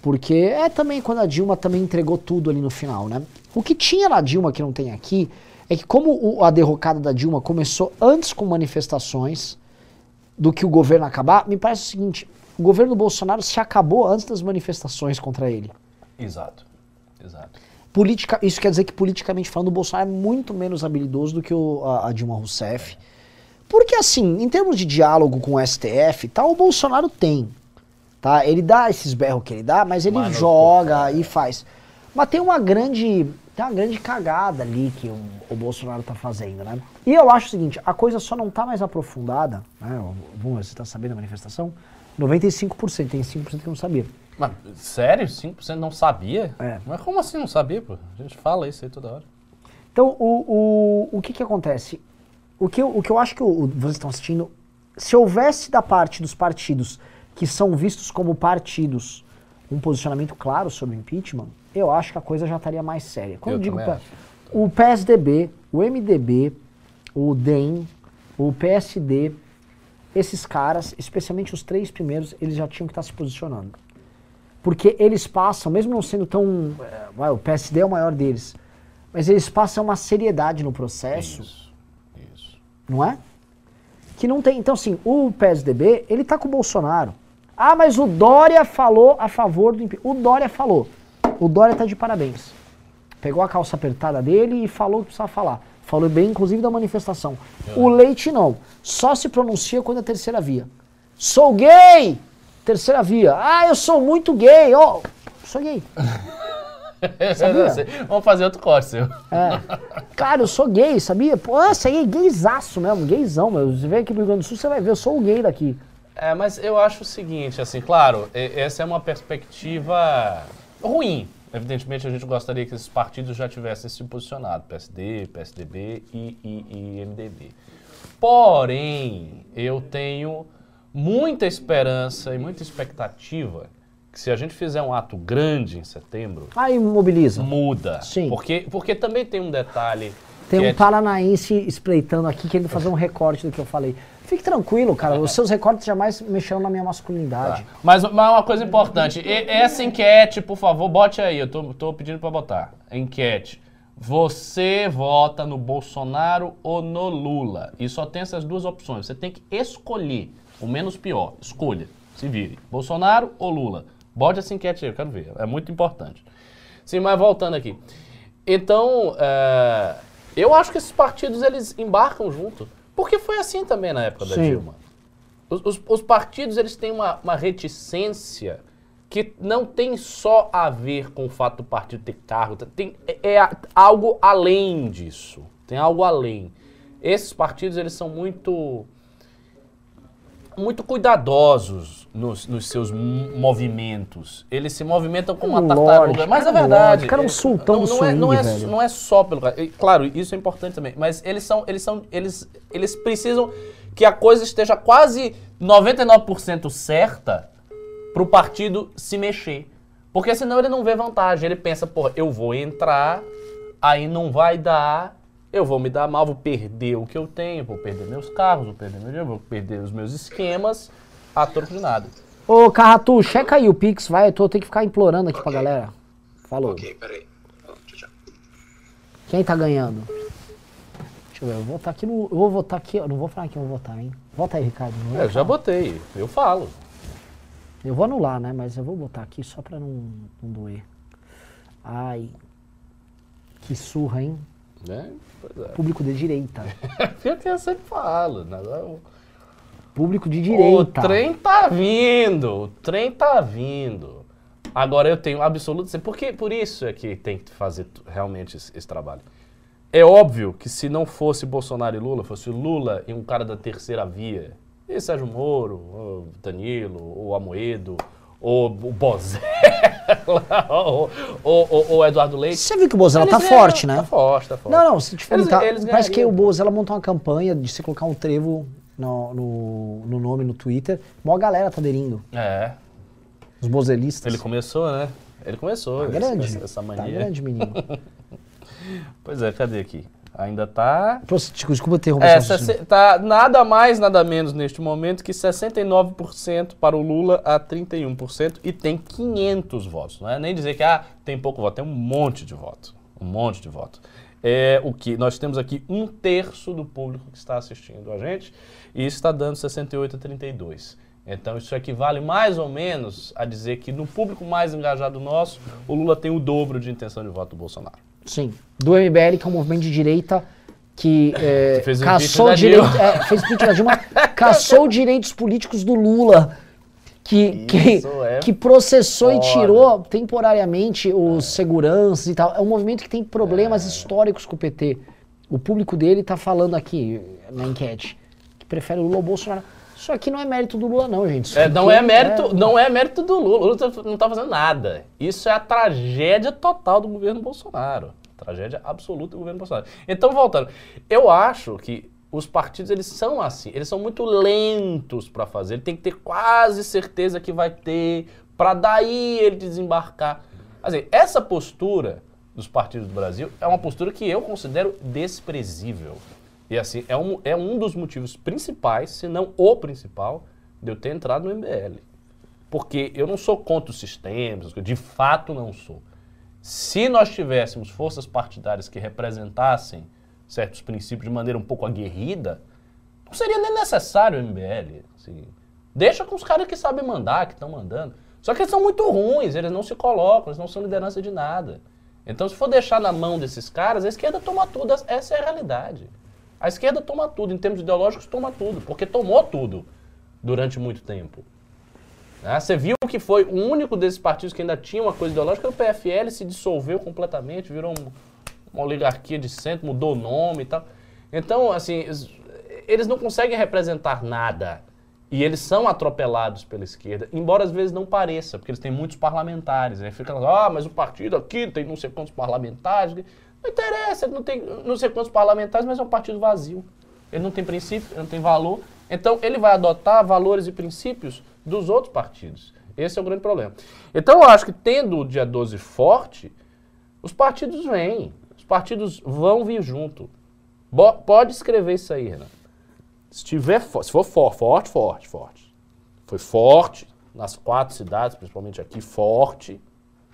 Porque é também quando a Dilma também entregou tudo ali no final, né? O que tinha na Dilma que não tem aqui é que como o- a derrocada da Dilma começou antes com manifestações do que o governo acabar, me parece o seguinte, o governo do Bolsonaro se acabou antes das manifestações contra ele. Exato. Exato. Politica, isso quer dizer que politicamente falando, o Bolsonaro é muito menos habilidoso do que o, a, a Dilma Rousseff. Porque assim, em termos de diálogo com o STF, tá, o Bolsonaro tem. Tá? Ele dá esses berros que ele dá, mas ele joga e faz. Mas tem uma grande, tem uma grande cagada ali que o, o Bolsonaro tá fazendo, né? E eu acho o seguinte, a coisa só não tá mais aprofundada, né? Ver, você tá sabendo da manifestação? 95%, tem 5% que não sabia. Mas, sério? 5% não sabia? É. Mas como assim não sabia, pô? A gente fala isso aí toda hora. Então, o, o, o que que acontece? O que, eu, o que eu acho que o- vocês estão assistindo, se houvesse da parte dos partidos que são vistos como partidos um posicionamento claro sobre o impeachment, eu acho que a coisa já estaria mais séria. Quando Eu digo acho. o PSDB, o MDB, o DEM, o PSD, esses caras, especialmente os três primeiros, eles já tinham que estar se posicionando. Porque eles passam, mesmo não sendo tão. eh, o PSD é o maior deles, mas eles passam uma seriedade no processo, Isso. Isso. não é? Que não tem. Então, assim, o PSDB, ele tá com o Bolsonaro. Ah, mas o Dória falou a favor do impeachment. O Dória falou. O Dória tá de parabéns. Pegou a calça apertada dele e falou o que precisava falar. Falou bem, inclusive, da manifestação. O Leite não. Só se pronuncia quando é terceira via. Sou gay! Terceira via. Ah, eu sou muito gay. Ó, sou gay. Vamos fazer outro corte, seu. É. Cara, eu sou gay, sabia? Pô, esse aí é gaysaço mesmo, gaysão, meu. Você vem aqui pro Rio Grande do Sul, você vai ver, eu sou o gay daqui. É, mas eu acho o seguinte, assim, claro, essa é uma perspectiva ruim. Evidentemente, a gente gostaria que esses partidos já tivessem se posicionado, PSD, PSDB e, e- e MDB. Porém, eu tenho muita esperança e muita expectativa que se a gente fizer um ato grande em setembro, Aí mobiliza. muda. Sim. Porque, porque também tem um detalhe. Tem que um é- paranaense espreitando aqui querendo fazer um recorte do que eu falei. Fique tranquilo, cara. Os seus recortes jamais mexeram na minha masculinidade. Tá. Mas, mas uma coisa importante, e- essa enquete, por favor, bote aí, eu tô, tô pedindo pra botar. Enquete. Você vota no Bolsonaro ou no Lula? E só tem essas duas opções. Você tem que escolher o menos pior. Escolha. Se vire. Bolsonaro ou Lula? Bote essa enquete aí, eu quero ver. É muito importante. Sim, mas voltando aqui. Então, é, eu acho que esses partidos, eles embarcam junto. Porque foi assim também na época da Sim. Dilma. Os, os- os partidos eles têm uma, uma reticência que não tem só a ver com o fato do partido ter cargo, tem, é, é algo além disso. Tem algo além. Esses partidos eles são muito muito cuidadosos nos, nos seus movimentos. Eles se movimentam como uma Um tartaruga. Mas é um verdade. lorde, cara, um É, sultão não, do não é, não, é, velho. não é só pelo. Claro, isso é importante também. Mas eles são. Eles são. Eles, eles precisam que a coisa esteja quase 99% certa para o partido se mexer. Porque senão ele não vê vantagem. Ele pensa, pô, eu vou entrar, aí não vai dar, eu vou me dar mal, vou perder o que eu tenho, vou perder meus carros, vou perder meu dinheiro, vou perder os meus esquemas, a troco de nada. Ô, Carratu, checa aí o Pix, vai. Eu tô, tenho que ficar implorando aqui pra galera. Falou. Ok, peraí. Ó, tchau, tchau. Quem tá ganhando? Deixa eu ver, eu vou votar aqui no. Eu vou votar aqui, eu não vou falar quem eu vou votar, hein? Vota aí, Ricardo. É, eu já botei, eu falo. Eu vou anular, né? Mas eu vou botar aqui só pra não, não doer. Ai. Que surra, hein? Né? É. Público de direita. Que eu sempre falo. Né? O- Público de O direita. trem tá vindo, o trem tá vindo. Agora eu tenho absoluto porque por isso é que tem que fazer realmente esse, esse trabalho. É óbvio que se não fosse Bolsonaro e Lula, fosse Lula e um cara da terceira via, e Sérgio Moro, ou Danilo, ou Amoedo, o Bozé, ou, ou, ou- ou Eduardo Leite. Você viu que o Bozella tá ganham- forte, né? Tá forte, tá forte. Não, não, se te Eles- perguntar, eles parece que o. Bozella montou uma campanha de você colocar um trevo no, no, no nome no Twitter. Mó galera tá aderindo. É, Os bozelistas. ele começou, né? Ele começou. Tá grande. Essa, essa Tá mania. grande, menino. Pois é, cadê aqui? Ainda tá. Pô, desculpa, interromper. É, seu raciocínio. sesse- tá nada mais, nada menos neste momento que 69% para o Lula a 31% e tem 500 votos. Não é nem dizer que ah, tem pouco voto, tem um monte de voto. Um monte de voto. É o que nós temos aqui um terço do público que está assistindo a gente e isso está dando 68 a 32. Então isso equivale mais ou menos a dizer que no público mais engajado nosso, o Lula tem o dobro de intenção de voto do Bolsonaro. Sim. Do MBL, que é um movimento de direita que é, fez o caçou direito, é, fez Dilma, caçou direitos políticos do Lula. Que, que, é que processou e foda. tirou temporariamente os seguranças e tal. É um movimento que tem problemas históricos com o PT. O público dele tá falando aqui na enquete que prefere o Lula ao Bolsonaro. Isso aqui não é mérito do Lula, não, gente. É, não aqui é mérito, não é mérito do Lula. O Lula tá- não está fazendo nada. Isso é a tragédia total do governo Bolsonaro. Tragédia absoluta do governo Bolsonaro. Então, voltando, eu acho que os partidos eles são assim, eles são muito lentos para fazer. Ele tem que ter quase certeza que vai ter para daí ele desembarcar. Assim, essa postura dos partidos do Brasil é uma postura que eu considero desprezível. E assim, é um, é um dos motivos principais, se não o principal, de eu ter entrado no MBL. Porque eu não sou contra os sistemas, de fato não sou. Se nós tivéssemos forças partidárias que representassem certos princípios de maneira um pouco aguerrida, não seria nem necessário o MBL. assim. Deixa com os caras que sabem mandar, que estão mandando. Só que eles são muito ruins, eles não se colocam, eles não são liderança de nada. Então, se for deixar na mão desses caras, a esquerda toma tudo. Essa é a realidade. A esquerda toma tudo, em termos ideológicos, toma tudo, porque tomou tudo durante muito tempo. Né? Você viu que foi o único desses partidos que ainda tinha uma coisa ideológica, o PFL se dissolveu completamente, virou um- uma oligarquia de centro, mudou o nome e tal. Então, assim, es- eles não conseguem representar nada. E eles são atropelados pela esquerda, embora às vezes não pareça, porque eles têm muitos parlamentares. Aí fica lá, ah, mas o partido aqui tem não sei quantos parlamentares. Não interessa, ele não tem não sei quantos parlamentares, mas é um partido vazio. Ele não tem princípio, não tem valor. Então, ele vai adotar valores e princípios dos outros partidos. Esse é o grande problema. Então, eu acho que tendo o dia 12 forte, os partidos vêm. Os partidos vão vir junto. Bo- pode escrever isso aí, Renan. Se, tiver, se for for- forte, forte, forte. Foi forte nas quatro cidades, principalmente aqui, forte.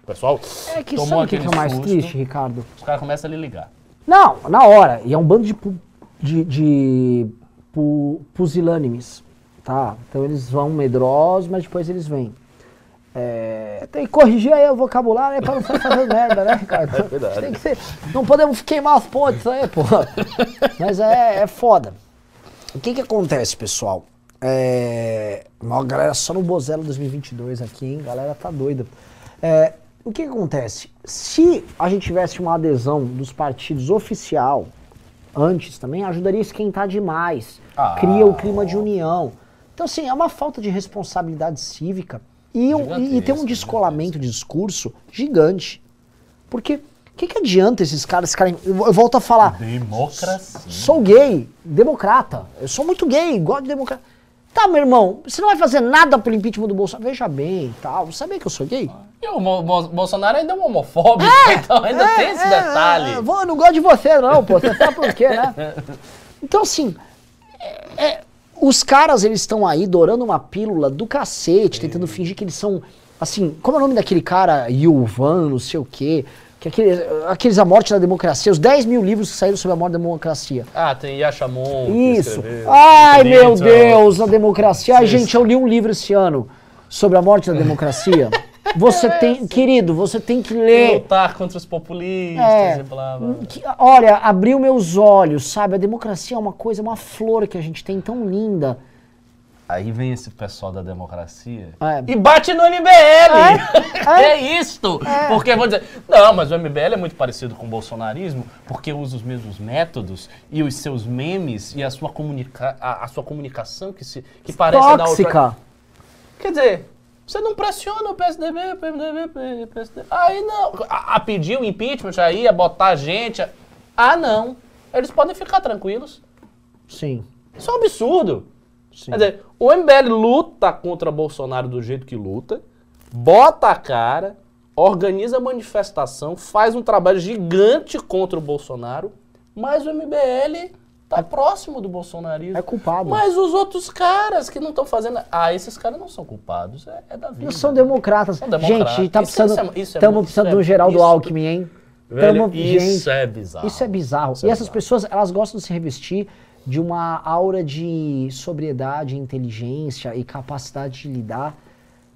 O pessoal É que tomou sabe o que, que é aquele mais susto, triste, Ricardo? Os caras começam a lhe ligar. Não, na hora. E é um bando de, pu- de, de pu- pusilânimes, tá? Então eles vão medrosos, mas depois eles vêm. É, tem que corrigir aí o vocabulário é pra não sair fazendo merda, né, Ricardo? É verdade. Tem que ser, não podemos queimar as pontes aí, pô. Mas é, é foda. O que que acontece, pessoal? É, uma galera só no Bozelo 2022 aqui, hein? Galera tá doida. É, o que que acontece? Se a gente tivesse uma adesão dos partidos oficial antes também, ajudaria a esquentar demais. Ah, Cria o clima de união. Então, assim, é uma falta de responsabilidade cívica e, um- e- tem um descolamento de discurso gigante. Porque o que, que adianta esses caras ficarem. Eu, eu volto a falar. Democracia. Sou gay, democrata. Eu sou muito gay, gosto de democrata. Tá, meu irmão, você não vai fazer nada pelo impeachment do Bolsonaro. Veja bem, tal. Você sabia que eu sou gay? E o Mo- Mo- Bolsonaro ainda é um homofóbico, então ainda É, tem esse é, detalhe. é, eu não gosto de você, não, pô. Você sabe por quê, né? Então, assim, é- é, os caras, eles estão aí dourando uma pílula do cacete, tentando fingir que eles são, assim, como é o nome daquele cara, Yuvan, não sei o quê, que aquele, aqueles A Morte da Democracia, os 10 mil livros que saíram sobre a morte da democracia. Ah, tem Yashamon. Isso. escreveu, Ai, meu. Deus, a democracia. Ai, gente, eu li um livro esse ano sobre a morte da democracia. Você tem, querido, você tem que ler. Lutar contra os populistas É, e blá, blá. que- olha, abriu meus olhos, sabe? A democracia é uma coisa, uma flor que a gente tem tão linda. Aí vem esse pessoal da democracia É. e bate no MBL. É, É, isto. Porque vão dizer, não, mas o MBL é muito parecido com o bolsonarismo porque usa os mesmos métodos e os seus memes e a sua, comunica a, a sua comunicação que, se, que parece da outra... Tóxica. Quer dizer, você não pressiona o PSDB, PMDB, PSDB. Aí não. A, a pedir o impeachment aí, a botar a gente. a- Ah, não. Eles podem ficar tranquilos. Sim. Isso é um absurdo. Sim. Quer dizer, o MBL luta contra Bolsonaro do jeito que luta, bota a cara, organiza a manifestação, faz um trabalho gigante contra o Bolsonaro, mas o MBL tá próximo do bolsonarismo. É culpado. Mas os outros caras que não estão fazendo. Ah, esses caras não são culpados. É, é da vida. Eles são democratas. São democratas. Gente, tá precisando. isso é- isso é Estamos muito- precisando é- Geraldo isso- Alckmin, hein? Velho, Tamo- isso gente, é bizarro. Isso é bizarro. Isso é e essas bizarro. pessoas, elas gostam de se revestir de uma aura de sobriedade, inteligência e capacidade de lidar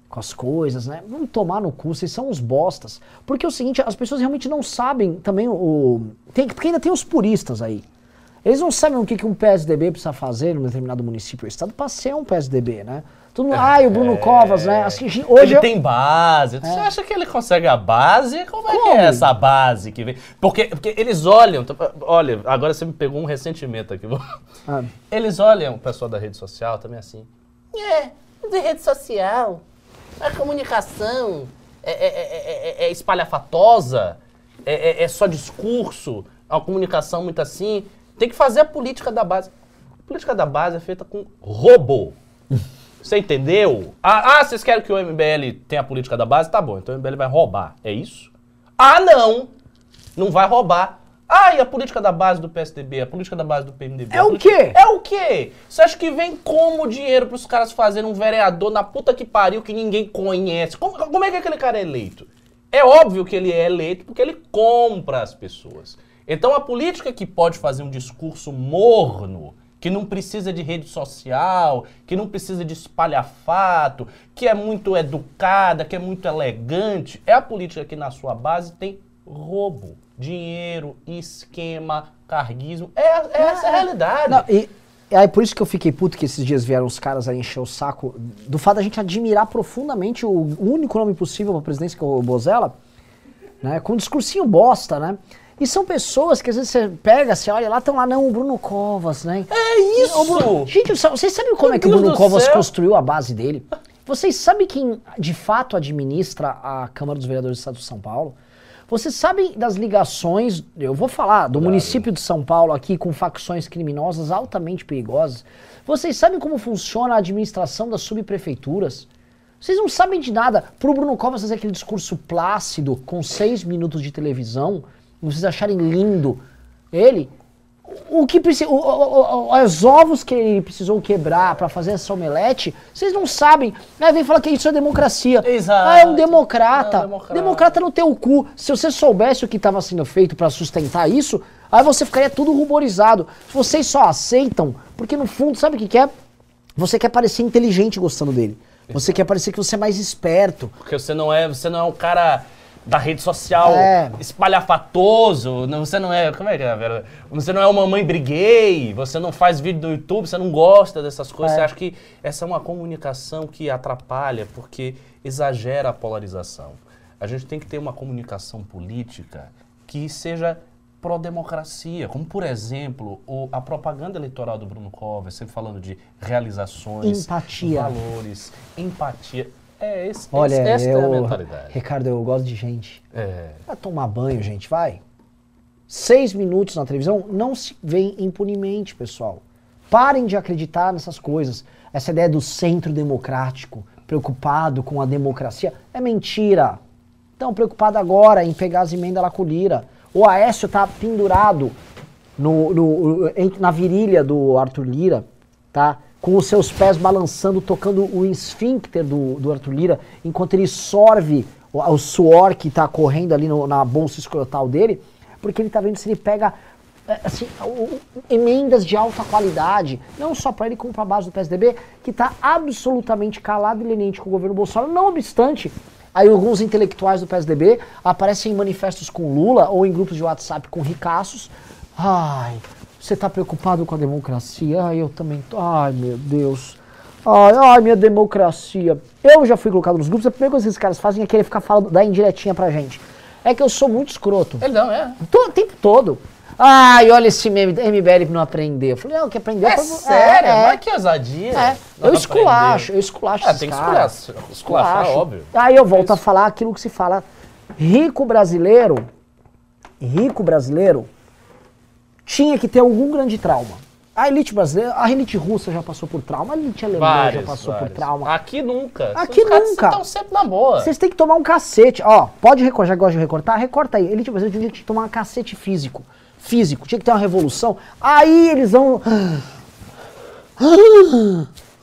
com as coisas, né? Vamos tomar no cu, vocês são uns bostas. Porque é o seguinte, as pessoas realmente não sabem também o. Tem, porque ainda tem os puristas aí. Eles não sabem o que, que um PSDB precisa fazer num determinado município ou estado para ser um PSDB, né? Todo mundo, ai, o Bruno Covas, né? Assim, hoje ele eu- tem base. Você acha que ele consegue a base? Como é que é essa base que vem? Porque, porque eles olham. Olha, agora você me pegou um ressentimento aqui. Ah. Eles olham o pessoal da rede social também assim. É, de rede social. A comunicação é, é, é, é- é espalhafatosa, é, é- é só discurso, a comunicação muito assim. Tem que fazer a política da base. A política da base é feita com robô. Você entendeu? Ah, ah, vocês querem que o MBL tenha a política da base? Tá bom, então o MBL vai roubar. É isso? Ah, não! Não vai roubar. Ah, e a política da base do PSDB, a política da base do PMDB? É o quê? É o quê? Você acha que vem como dinheiro pros caras fazerem um vereador na puta que pariu que ninguém conhece? Como, como é que aquele cara é eleito? É óbvio que ele é eleito porque ele compra as pessoas. Então a política que pode fazer um discurso morno, que não precisa de rede social, que não precisa de espalhafato, que é muito educada, que é muito elegante, é a política que na sua base tem roubo, dinheiro, esquema, carguismo. É, é essa a realidade. Não, e, aí por isso que eu fiquei puto que esses dias vieram os caras aí encher o saco do fato da gente admirar profundamente o único nome possível pra presidência, que é o Bozella, né? Com um discursinho bosta, né? E são pessoas que às vezes você pega, você olha lá, estão lá, não, o Bruno Covas, né? É isso! Ô, Bruno, gente, vocês sabem como Meu é que o Bruno Covas céu. construiu a base dele? Vocês sabem quem de fato administra a Câmara dos Vereadores do Estado de São Paulo? Vocês sabem das ligações, eu vou falar, do município de São Paulo aqui com facções criminosas altamente perigosas? Vocês sabem como funciona a administração das subprefeituras? Vocês não sabem de nada. Pro Bruno Covas fazer aquele discurso plácido com seis minutos de televisão, vocês acharem lindo ele, o que precisa, os ovos que ele precisou quebrar pra fazer essa omelete, vocês não sabem. Aí vem falar que isso é democracia. Exato. Ah, é um democrata. É um democrata. democrata no teu cu. Se você soubesse o que estava sendo feito pra sustentar isso, aí você ficaria tudo ruborizado. Vocês só aceitam porque no fundo, sabe o que que é? Você quer parecer inteligente gostando dele. Você quer parecer que você é mais esperto. Porque você não é, você não é um cara da rede social É. espalhafatoso, não- você não é, como é que é? Você não é uma mãe briguei, você não faz vídeo no YouTube, você não gosta dessas coisas, É. você acha que essa é uma comunicação que atrapalha porque exagera a polarização. A gente tem que ter uma comunicação política que seja pró-democracia, como por exemplo o- a propaganda eleitoral do Bruno Covas, sempre falando de realizações, Empatia. valores, empatia. É, esse, Olha, essa eu, é a mentalidade. Ricardo, eu gosto de gente. É. Vai tomar banho, gente, vai. Seis minutos na televisão não se vê impunemente, pessoal. Parem de acreditar nessas coisas. Essa ideia do centro democrático, preocupado com a democracia, é mentira. Estão preocupados agora em pegar as emendas lá com o Lira. O Aécio tá pendurado no, no- na virilha do Arthur Lira, tá? Com os seus pés balançando, tocando o esfíncter do, do Arthur Lira, enquanto ele sorve o, o suor que tá correndo ali no- na bolsa escrotal dele, porque ele tá vendo se ele pega é, assim, emendas de alta qualidade, não só para ele como para a base do PSDB, que está absolutamente calado e leniente com o governo Bolsonaro, não obstante, aí alguns intelectuais do PSDB aparecem em manifestos com Lula ou em grupos de WhatsApp com ricaços. Ai, você tá preocupado com a democracia? Ai, eu também tô. Ai, meu Deus. Ai, ai, minha democracia. Eu já fui colocado nos grupos, a primeira coisa que esses caras fazem é querer ficar falando, dar indiretinha pra gente. É que eu sou muito escroto. Ele não, é. To- O tempo todo. Ai, olha esse meme, MBL não aprendeu. Eu falei, não, que aprendeu. É foi- sério? é, Mas que ousadia. é. Eu esculacho, eu esculacho Ah, tem que esculachar, Esculacho. óbvio. Aí eu volto É a falar aquilo que se fala. Rico brasileiro, rico brasileiro, tinha que ter algum grande trauma. A elite brasileira, a elite russa já passou por trauma, a elite alemã Vários, já passou vários. por trauma. Aqui nunca. Aqui Os nunca. estão sempre na boa. Vocês têm que tomar um cacete. Ó, pode recortar, já gosta de recortar? Recorta aí. Elite brasileira tinha que tomar um cacete físico. Físico. Tinha que ter uma revolução. Aí eles vão.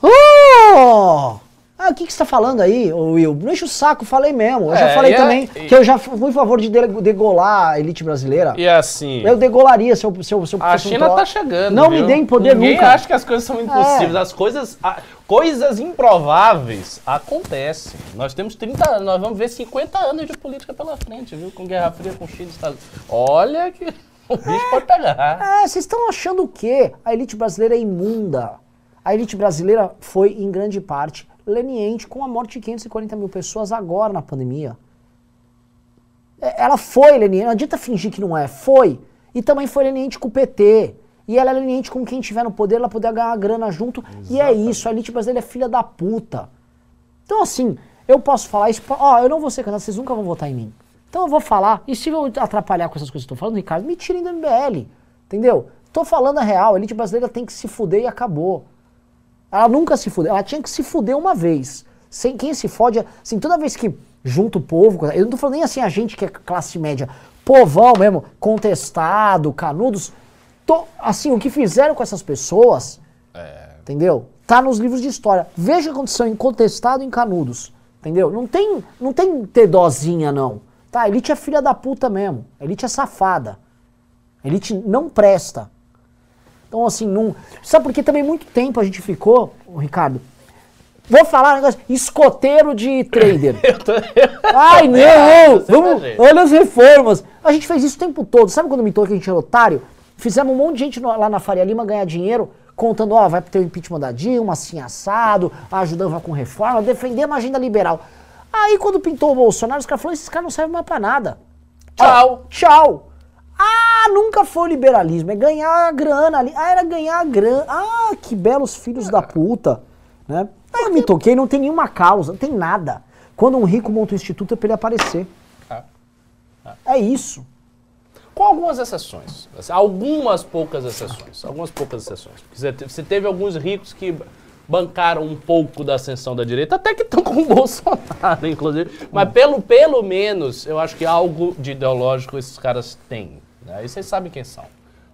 Oh! Ah, o que, que você tá falando aí, Will? Não enche o saco, falei mesmo. Eu já É, falei e é- também e- que eu já fui a favor de de- degolar a elite brasileira. E assim. Eu degolaria se eu, se eu, se eu A um China tro- tá chegando. Não viu? me deem poder Ninguém nunca. acha que as coisas são impossíveis. É. As coisas. a- coisas improváveis acontecem. Nós temos 30 anos, nós vamos ver 50 anos de política pela frente, viu? Com Guerra Fria, com Chile, Estados Unidos. Olha que o bicho pode pegar. É, vocês estão achando o quê? A elite brasileira é imunda. A elite brasileira foi, em grande parte, leniente com a morte de 540 mil pessoas agora na pandemia. É, Ela foi leniente, não adianta fingir que não é, foi. E também foi leniente com o PT. E ela é leniente com quem tiver no poder, ela poder ganhar grana junto. E é isso, a elite brasileira é filha da puta. Então, assim, eu posso falar isso, ó, eu não vou ser candidato, vocês nunca vão votar em mim. Então eu vou falar, e se eu atrapalhar com essas coisas que eu tô falando, Ricardo, me tirem do MBL, entendeu? Tô falando a real, a elite brasileira tem que se fuder e acabou. Ela nunca se fudeu, ela tinha que se fuder uma vez. Sem quem se fode, é- assim, toda vez que junta o povo, eu não tô falando nem assim a gente que é classe média, povão mesmo, contestado, canudos, assim, o que fizeram com essas pessoas, entendeu? Tá nos livros de história. Veja o que aconteceu em contestado em canudos, entendeu? Não tem, não tem ter dozinha não. Tá, a elite é filha da puta mesmo. A elite é safada. A elite não presta. Então, assim, não. Sabe por que também muito tempo a gente ficou, Ricardo? Vou falar um negócio. Escoteiro de trader. Eu tô... Ai, não! Vamos, olha as reformas. A gente fez isso o tempo todo. Sabe quando me toca que a gente era otário? Fizemos um monte de gente no- lá na Faria Lima ganhar dinheiro, contando, ó, vai ter o impeachment da Dilma, assim, assado, ajudando com reforma, defendemos a agenda liberal. Aí quando pintou o Bolsonaro, os caras falaram, esses caras não servem mais pra nada. Ó, Tchau. Ah, nunca foi o liberalismo, é ganhar a grana ali. Ah, era ganhar a grana. Ah, que belos filhos da puta. Né? Aí eu me toquei, não tem nenhuma causa, não tem nada. Quando um rico monta um instituto é pra ele aparecer. Ah. É isso. Com algumas exceções. Assim, Algumas poucas exceções. Algumas poucas exceções. Porque Você te- você teve alguns ricos que bancaram um pouco da ascensão da direita, até que estão com o Bolsonaro, inclusive. Mas pelo, pelo menos, eu acho que algo de ideológico esses caras têm. Né? E vocês sabem quem são.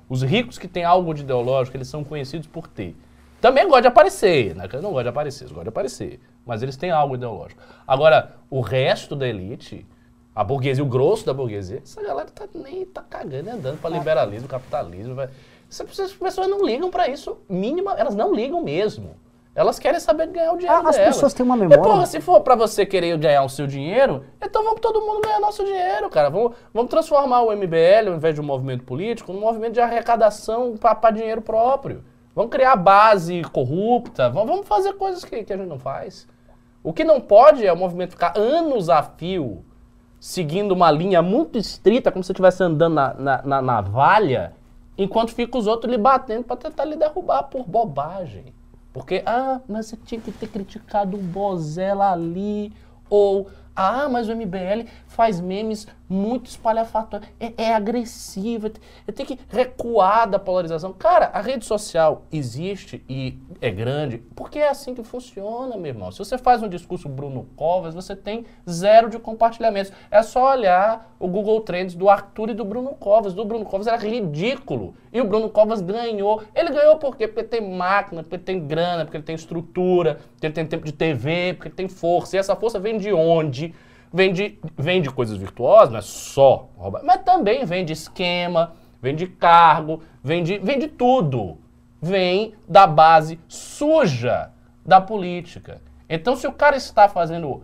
Os ricos que têm algo de ideológico, eles são conhecidos por ter. Também gostam de aparecer, né? Não gosto de aparecer, eles gostam de aparecer. Mas eles têm algo ideológico. Agora, o resto da elite, a burguesia, o grosso da burguesia, essa galera tá nem tá cagando e andando para liberalismo, capitalismo. vai- essas pessoas não ligam para isso, mínima, elas não ligam mesmo. Elas querem saber ganhar o dinheiro Ah, as delas. pessoas têm uma E, memória. porra, se for para você querer ganhar o seu dinheiro, então vamos todo mundo ganhar nosso dinheiro, cara. Vamos, vamos transformar o MBL, ao invés de um movimento político, num movimento de arrecadação para dinheiro próprio. Vamos criar base corrupta, vamos, vamos fazer coisas que, que a gente não faz. O que não pode é o movimento ficar anos a fio seguindo uma linha muito estrita, como se estivesse andando na, na, na navalha, enquanto fica os outros lhe batendo para tentar lhe derrubar por bobagem. Porque, ah, mas você tinha que ter criticado o Bozella ali, ou, ah, mas o MBL faz memes muito espalhafatórios, é, é agressivo, eu tenho que recuar da polarização. Cara, a rede social existe e é grande porque é assim que funciona, meu irmão. Se você faz um discurso Bruno Covas, você tem zero de compartilhamentos. É só olhar o Google Trends do Arthur e do Bruno Covas. Do Bruno Covas era ridículo. E o Bruno Covas ganhou. Ele ganhou por quê? Porque tem máquina, porque tem grana, porque ele tem estrutura, porque ele tem tempo de TV, porque ele tem força. E essa força vem de onde? Vem de, vem de coisas virtuosas, não é só roubar, mas também vem de esquema, vem de cargo, vem de, vem de tudo. Vem da base suja da política. Então, se o cara está fazendo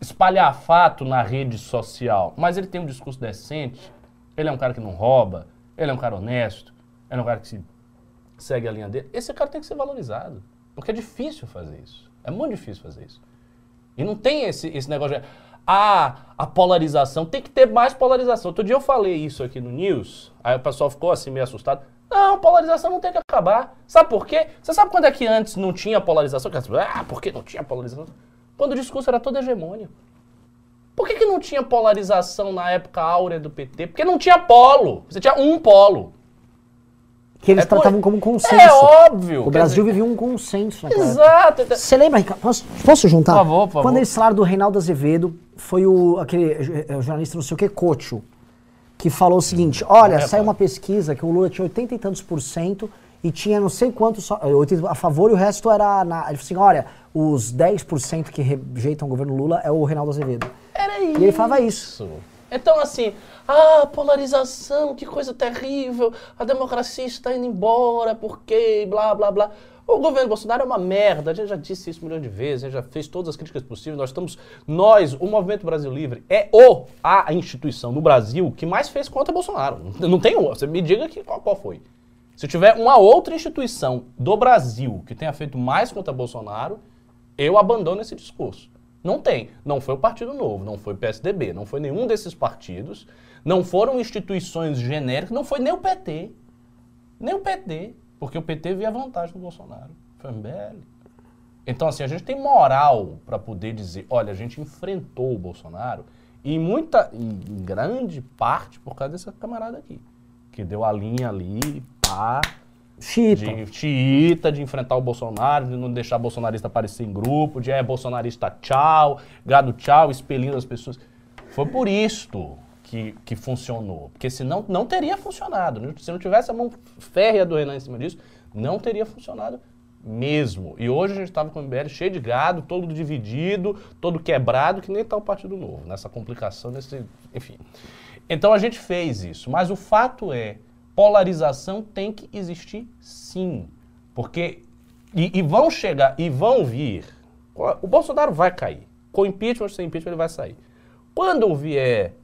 espalhafato na rede social, mas ele tem um discurso decente, ele é um cara que não rouba, ele é um cara honesto, ele é um cara que se segue a linha dele, esse cara tem que ser valorizado. Porque é difícil fazer isso. É muito difícil fazer isso. E não tem esse, esse negócio de. Ah, a polarização. Tem que ter mais polarização. Outro dia eu falei isso aqui no News, aí o pessoal ficou assim meio assustado. Não, polarização não tem que acabar. Sabe por quê? Você sabe quando é que antes não tinha polarização? Ah, por que não tinha polarização? Quando o discurso era todo hegemônico. Por que, que não tinha polarização na época áurea do PT? Porque não tinha polo. Você tinha um polo. Que eles É tratavam como consenso. É óbvio. O Brasil dizer, vivia um consenso naquela época. Exato. Você lembra, Ricardo? Posso, posso juntar? Por favor, por favor. Quando eles falaram do Reinaldo Azevedo, foi o, aquele eh, o jornalista não sei o que, Cocho, que falou o seguinte, olha, É, saiu uma pesquisa que o Lula tinha 80 e tantos por cento e tinha não sei quantos só- eh, 80 a favor e o resto era na... Ele falou assim, olha, os 10% que rejeitam o governo Lula é o Reinaldo Azevedo. Era isso. E ele falava isso. Então, assim, ah, polarização, que coisa terrível, a democracia está indo embora, porque, blá, blá, blá. O governo Bolsonaro é uma merda, a gente já disse isso milhão de vezes, a gente já fez todas as críticas possíveis, nós estamos, nós, o Movimento Brasil Livre, é o, a instituição no Brasil que mais fez contra Bolsonaro. Não tem um, você me diga que, qual, qual foi. Se tiver uma outra instituição do Brasil que tenha feito mais contra Bolsonaro, eu abandono esse discurso. Não tem. Não foi o Partido Novo, não foi o PSDB, não foi nenhum desses partidos, não foram instituições genéricas, não foi nem o PT. Nem o PT. Porque o PT via vantagem no Bolsonaro. Foi o MBL. Então, assim, a gente tem moral para poder dizer, olha, a gente enfrentou o Bolsonaro e muita, em grande parte por causa dessa camarada aqui, que deu a linha ali, pá, Chita. de xiita, de enfrentar o Bolsonaro, de não deixar bolsonarista aparecer em grupo, de é bolsonarista tchau, gado tchau, expelindo as pessoas. Foi por isto que, que funcionou. Porque senão não teria funcionado. né? Se não tivesse a mão férrea do Renan em cima disso, não teria funcionado mesmo. E hoje a gente estava com o MBL cheio de gado, todo dividido, todo quebrado, que nem está o Partido Novo, nessa complicação, nesse. Enfim. Então a gente fez isso. Mas o fato é, polarização tem que existir sim. Porque. E, e vão chegar, e vão vir. O Bolsonaro vai cair. Com impeachment ou sem impeachment, ele vai sair. Quando vier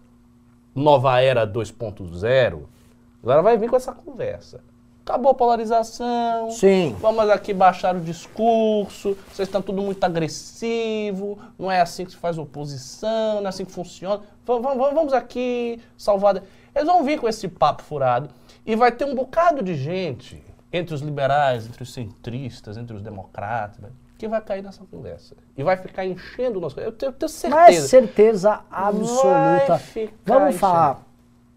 nova era 2.0, agora vai vir com essa conversa. Acabou a polarização. Sim. Vamos aqui baixar o discurso. Vocês estão tudo muito agressivo. Não é assim que se faz oposição, não é assim que funciona. Vamos, vamos, vamos aqui salvar. Eles vão vir com esse papo furado. E vai ter um bocado de gente, entre os liberais, entre os centristas, entre os democratas, né, que vai cair nessa conversa. E vai ficar enchendo o nosso. Eu tenho, eu tenho certeza. Mas certeza absoluta. Vai ficar Vamos enchendo. falar.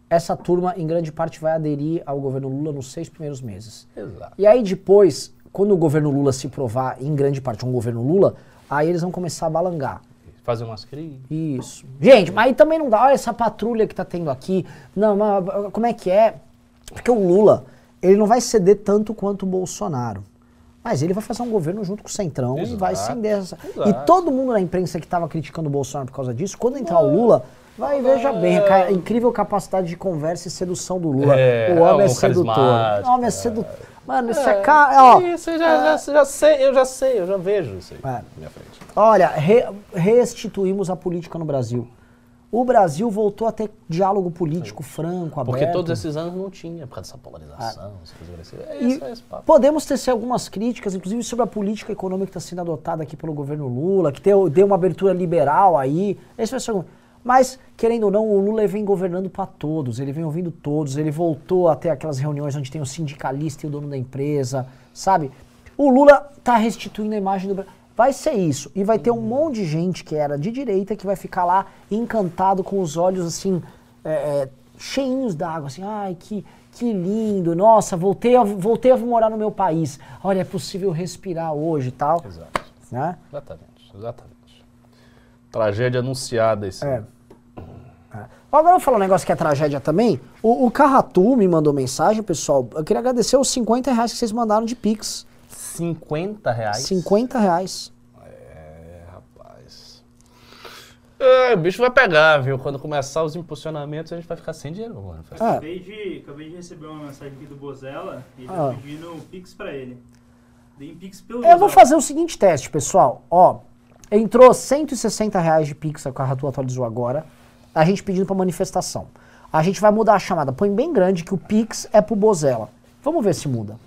Essa turma, em grande parte, vai aderir ao governo Lula nos seis primeiros meses. Exato. E aí depois, quando o governo Lula se provar, em grande parte, um governo Lula, aí eles vão começar a balangar. Fazer umas crises. Isso. Gente, mas aí também não dá. Olha essa patrulha que tá tendo aqui. Não, mas como é que é? Porque o Lula, ele não vai ceder tanto quanto o Bolsonaro. Mas ele vai fazer um governo junto com o Centrão e vai Exato. acender essa. Exato. E todo mundo na imprensa que estava criticando o Bolsonaro por causa disso, quando entrar o Lula, vai, veja bem, a incrível capacidade de conversa e sedução do Lula. É, o homem é, é sedutor. O homem é sedutor. Mano, isso é, cara. Isso, eu já, já, já sei, eu já sei, eu já vejo isso aí. É. na minha frente. Olha, re- restituímos a política no Brasil. O Brasil voltou a ter diálogo político franco, aberto. Porque todos esses anos não tinha, por causa dessa polarização, essa coisa. É isso, é esse papo. podemos tecer algumas críticas, inclusive sobre a política econômica que está sendo adotada aqui pelo governo Lula, que deu, deu uma abertura liberal aí. Esse vai ser Mas, querendo ou não, o Lula vem governando para todos, ele vem ouvindo todos, ele voltou a ter aquelas reuniões onde tem o sindicalista e o dono da empresa, sabe? O Lula está restituindo a imagem do Brasil. Vai ser isso. E vai ter um monte de gente que era de direita que vai ficar lá encantado com os olhos assim, é, é, cheinhos d'água, assim, ai, que, que lindo, nossa, voltei a, voltei a morar no meu país. Olha, é possível respirar hoje e tal. Exato. Né? Exatamente, exatamente. Tragédia anunciada esse. É. Agora eu vou falar um negócio que é tragédia também. O, o Carratu me mandou mensagem, pessoal. Eu queria agradecer os 50 reais que vocês mandaram de Pix. 50 reais? 50 reais. É, rapaz. É, o bicho vai pegar, viu? Quando começar os impulsionamentos, a gente vai ficar sem dinheiro, mano. Ah. Acabei, de, acabei de receber uma mensagem aqui do Bozella e ele Ah. tá pedindo um Pix pra ele. Dei um Pix pelo Eu vou Bozella. fazer o seguinte teste, pessoal. Ó, entrou 160 reais de Pix, o Carratu atualizou agora. A gente pedindo pra manifestação. A gente vai mudar a chamada. Põe bem grande que o Pix é pro Bozella. Vamos ver se muda.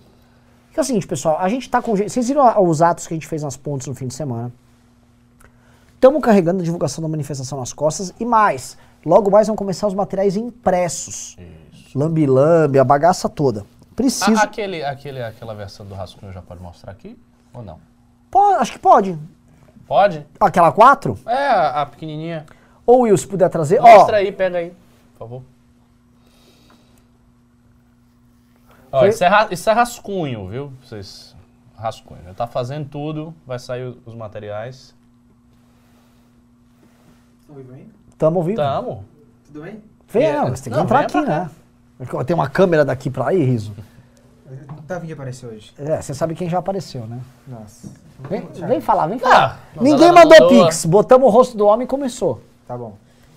Que é o seguinte, pessoal. A gente tá com... Vocês viram os atos que a gente fez nas pontes no fim de semana. Estamos carregando a divulgação da manifestação nas costas. E mais, logo mais vão começar os materiais impressos. Lambi-lambi, a bagaça toda. Preciso... Ah, aquele, aquele, aquela versão do rascunho já pode mostrar aqui? Ou não? Pô, acho que pode. Pode? Aquela 4? É, a, pequenininha. Ou Will, se puder trazer. Ó, Mostra aí, pega aí, por favor. Ó, isso, é, ra- isso é rascunho, viu? Vocês, rascunho. Já tá fazendo tudo, vai sair o- os materiais. Oi, bem? tamo ouvindo. Tamo. Tudo bem? Vem, É, não, você tem que não, entrar aqui, né? Tem uma câmera daqui pra aí, Riso. Davi apareceu hoje. É, você sabe quem já apareceu, né? Nossa. Vem, vem falar, vem falar. Ah, Ninguém ela mandou mandou- pix, botamos o rosto do homem e começou. Tá bom.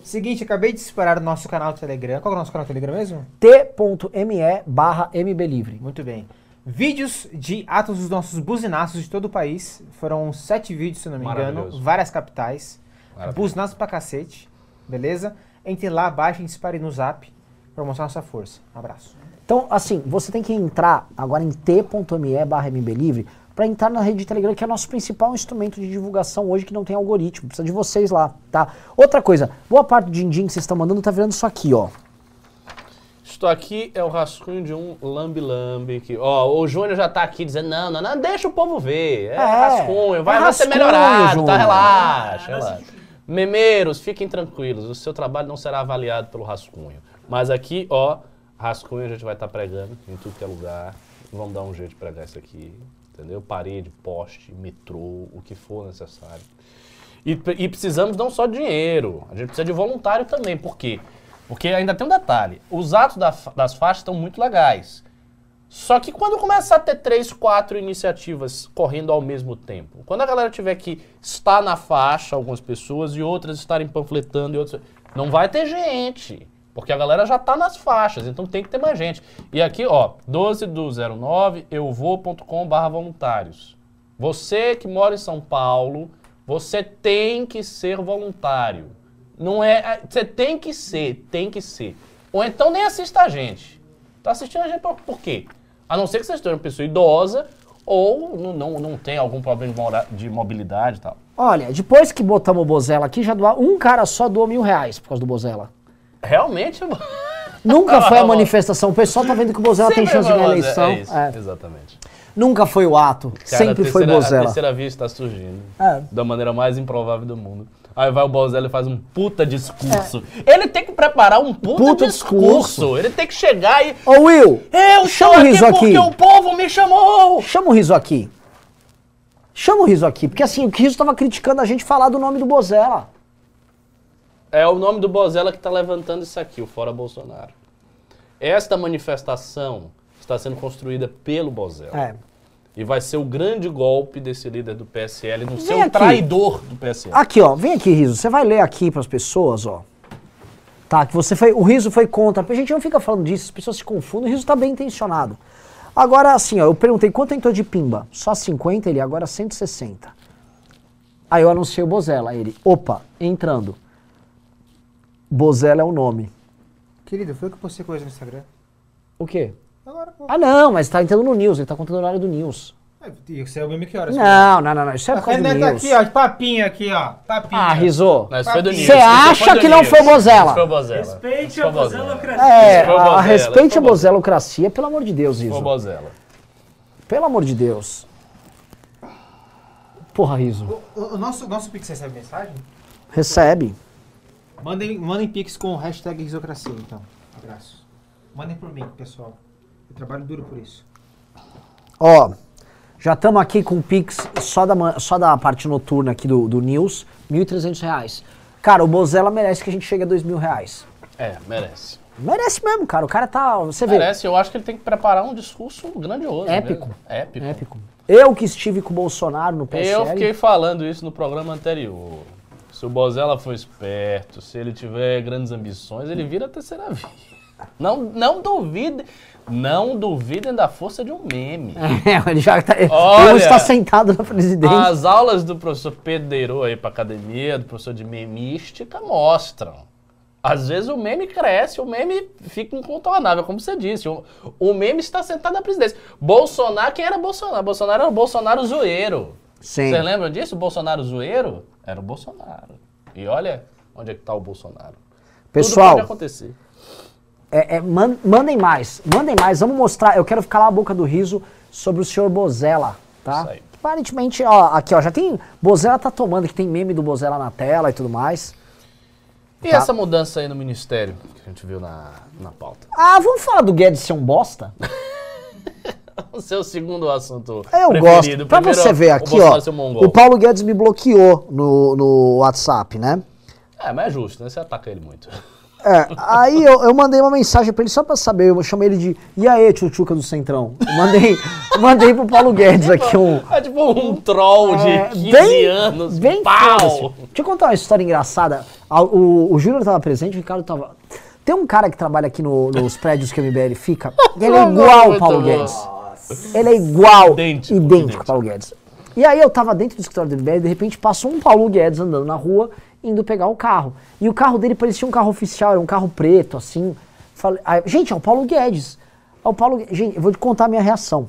Seguinte, acabei de disparar o nosso canal do Telegram. Qual é o nosso canal do Telegram mesmo? t.me barra mblivre. Muito bem. Vídeos de atos dos nossos buzinaços de todo o país. Foram sete vídeos, se não me engano. Várias capitais. Buzinaços pra cacete. Beleza? Entre lá, baixem, dispare no zap pra mostrar nossa força. Abraço. Então, assim, você tem que entrar agora em t.me barra mblivre para entrar na rede de Telegram, que é o nosso principal instrumento de divulgação hoje, que não tem algoritmo. Precisa de vocês lá, tá? Outra coisa, boa parte do din-din que vocês estão mandando tá virando isso aqui, ó. Isto aqui é o rascunho de um lambe-lambe. Que, ó, o Júnior já tá aqui dizendo, não, não, não, deixa o povo ver. É, É, rascunho, vai, é vai ser rascunho, melhorado, Júnior. tá? Relaxa, relaxa. Memeiros, fiquem tranquilos, o seu trabalho não será avaliado pelo rascunho. Mas aqui, ó, rascunho a gente vai estar pregando em tudo que é lugar. Vamos dar um jeito de pregar isso aqui, entendeu? Parede, poste, metrô, o que for necessário. E, e precisamos não só de dinheiro, a gente precisa de voluntário também. Por quê? Porque ainda tem um detalhe: os atos da das faixas estão muito legais. Só que quando começar a ter três, quatro iniciativas correndo ao mesmo tempo, quando a galera tiver que estar na faixa, algumas pessoas, e outras estarem panfletando, e outras. Não vai ter gente. Porque a galera já tá nas faixas, então tem que ter mais gente. E aqui, ó, 12 do 09, euvou.com.br voluntários. Você que mora em São Paulo, você tem que ser voluntário. Não é. é- Você tem que ser, tem que ser. Ou então nem assista a gente. Tá assistindo a gente por, por quê? A não ser que você seja uma pessoa idosa ou não, não, não tem algum problema de mobilidade e tal. Olha, depois que botamos o Bozella aqui, já doa, um cara só doou mil reais por causa do Bozella. Realmente, Nunca foi a manifestação. O pessoal tá vendo que o Bozella tem Sempre chance de ganhar a eleição. É isso, É. exatamente. Nunca foi o ato. Cara, Sempre a foi terceira- A Bozella. terceira via está surgindo. É. Da maneira mais improvável do mundo. Aí vai o Bozella e faz um puta discurso. Ele tem que preparar um puta, É. Puta discurso. discurso. Ele tem que chegar e. Ô Will, Eu chama estou o aqui riso porque aqui. o povo me chamou! Chama o riso aqui. Chama o riso aqui. Porque assim, o riso tava criticando a gente falar do nome do Bozella. É o nome do Bozella que está levantando isso aqui, o Fora Bolsonaro. Esta manifestação está sendo construída pelo Bozella. É. E vai ser o grande golpe desse líder do PSL no Vem seu aqui. traidor do PSL. Aqui, ó. Vem aqui, Riso. Você vai ler aqui pras pessoas, ó. Tá, que você foi. O Riso foi contra. A gente não fica falando disso, as pessoas se confundem. O Riso tá bem intencionado. Agora, assim, ó, eu perguntei quanto entrou de pimba? Só 50, ele agora 160. Aí eu anunciei o Bozella. Ele, opa, entrando. Bozella é o nome. Querido, foi eu que postei coisa no Instagram. O quê? Agora, pô. Ah, não, mas tá entrando no News, ele tá contando o horário do News. E você é o mesmo que horas? Não, não, não, não. Isso é A por causa do caneta News. aqui, ó, de papinho aqui, ó. Papinho. Ah, Riso. Não, isso foi do News. Você acha foi que não foi o Bozella? Isso foi o Bozella. Respeite a foi o Bozella. Bozelocracia. É, foi o a, respeite a foi o bozelocracia, pelo amor de Deus, Foi o Riso. Bozella. Pelo amor de Deus. Porra, Riso. O, o nosso, nosso Pix recebe mensagem? Recebe. Mandem, mandem Pix com o hashtag risocracia, então. Abraço. Mandem por mim, pessoal. Eu trabalho duro por isso. Ó, já estamos aqui com o Pix só da, só da parte noturna aqui do, do News, 1.300 reais. Cara, o Bozella merece que a gente chegue a 2.000 reais. É, merece. Merece mesmo, cara. O cara tá. Você vê. Merece, eu acho que ele tem que preparar um discurso grandioso. Épico. mesmo. Épico. Épico. Eu que estive com o Bolsonaro no PSL. Eu fiquei falando isso no programa anterior. Se o Bozella for esperto, se ele tiver grandes ambições, ele vira a terceira via. Não, não duvidem, não duvidem da força de um meme. É, ele já tá, Olha, está sentado na presidência. As aulas do professor Pedro aí pra academia, do professor de memística, mostram. Às vezes o meme cresce, o meme fica incontornável, como você disse. O, o meme está sentado na presidência. Bolsonaro, quem era Bolsonaro? Bolsonaro era o Bolsonaro zoeiro. Sim. Vocês lembram disso? O Bolsonaro zoeiro era o Bolsonaro. E olha onde é que tá o Bolsonaro. Tudo Pessoal, pode acontecer. É, é, man- mandem mais, mandem mais. Vamos mostrar. Eu quero ficar lá a boca do riso sobre o senhor Bozella, tá? Isso aí. Aparentemente, ó, aqui, ó, já tem. Bozella tá tomando, que tem meme do Bozella na tela e tudo mais. E Tá. essa mudança aí no ministério que a gente viu na, na pauta? Ah, vamos falar do Guedes ser um bosta? O seu segundo assunto Eu preferido. gosto. Pra Primeiro, você ver o aqui, ó. O Paulo Guedes me bloqueou no, no WhatsApp, né? É, mas é justo, né? Você ataca ele muito. É, aí eu, eu mandei uma mensagem pra ele só pra saber, eu chamei ele de E aí, tchutchuca do Centrão? Eu mandei, mandei pro Paulo Guedes aqui um. É tipo um troll de É, 15 bem- anos. Bem pau! Deixa eu contar uma história engraçada. A- O, o Júnior tava presente, o Ricardo tava. Tem um cara que trabalha aqui no- nos prédios que o MBL fica, ele é igual muito Paulo bom. Guedes. Ele é igual, Idêntico, idêntico, idêntico. ao Paulo Guedes. E aí eu tava dentro do escritório do MBL e de repente passou um Paulo Guedes andando na rua, indo pegar o carro. E o carro dele parecia um carro oficial, era um carro preto, assim. Falei, aí, gente, é o Paulo Guedes. É o Paulo Guedes. Gente, eu vou te contar a minha reação.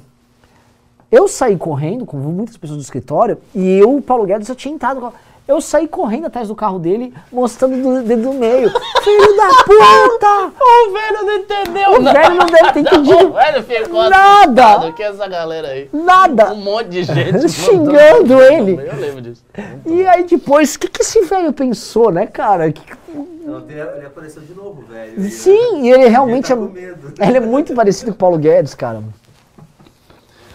Eu saí correndo, como muitas pessoas do escritório, e eu, o Paulo Guedes, já tinha entrado. Eu saí correndo atrás do carro dele, mostrando o dedo do meio. Filho da puta! O velho não entendeu O velho não deve ter O entendido velho ficou Nada. que é essa galera aí. nada. Um monte de gente Xingando ele. Eu lembro disso. E aí depois, o que, que esse velho pensou, né, cara? Que- ele apareceu de novo, velho. Sim, e ele realmente Ele é. tá com medo. Ele é muito parecido com o Paulo Guedes, cara.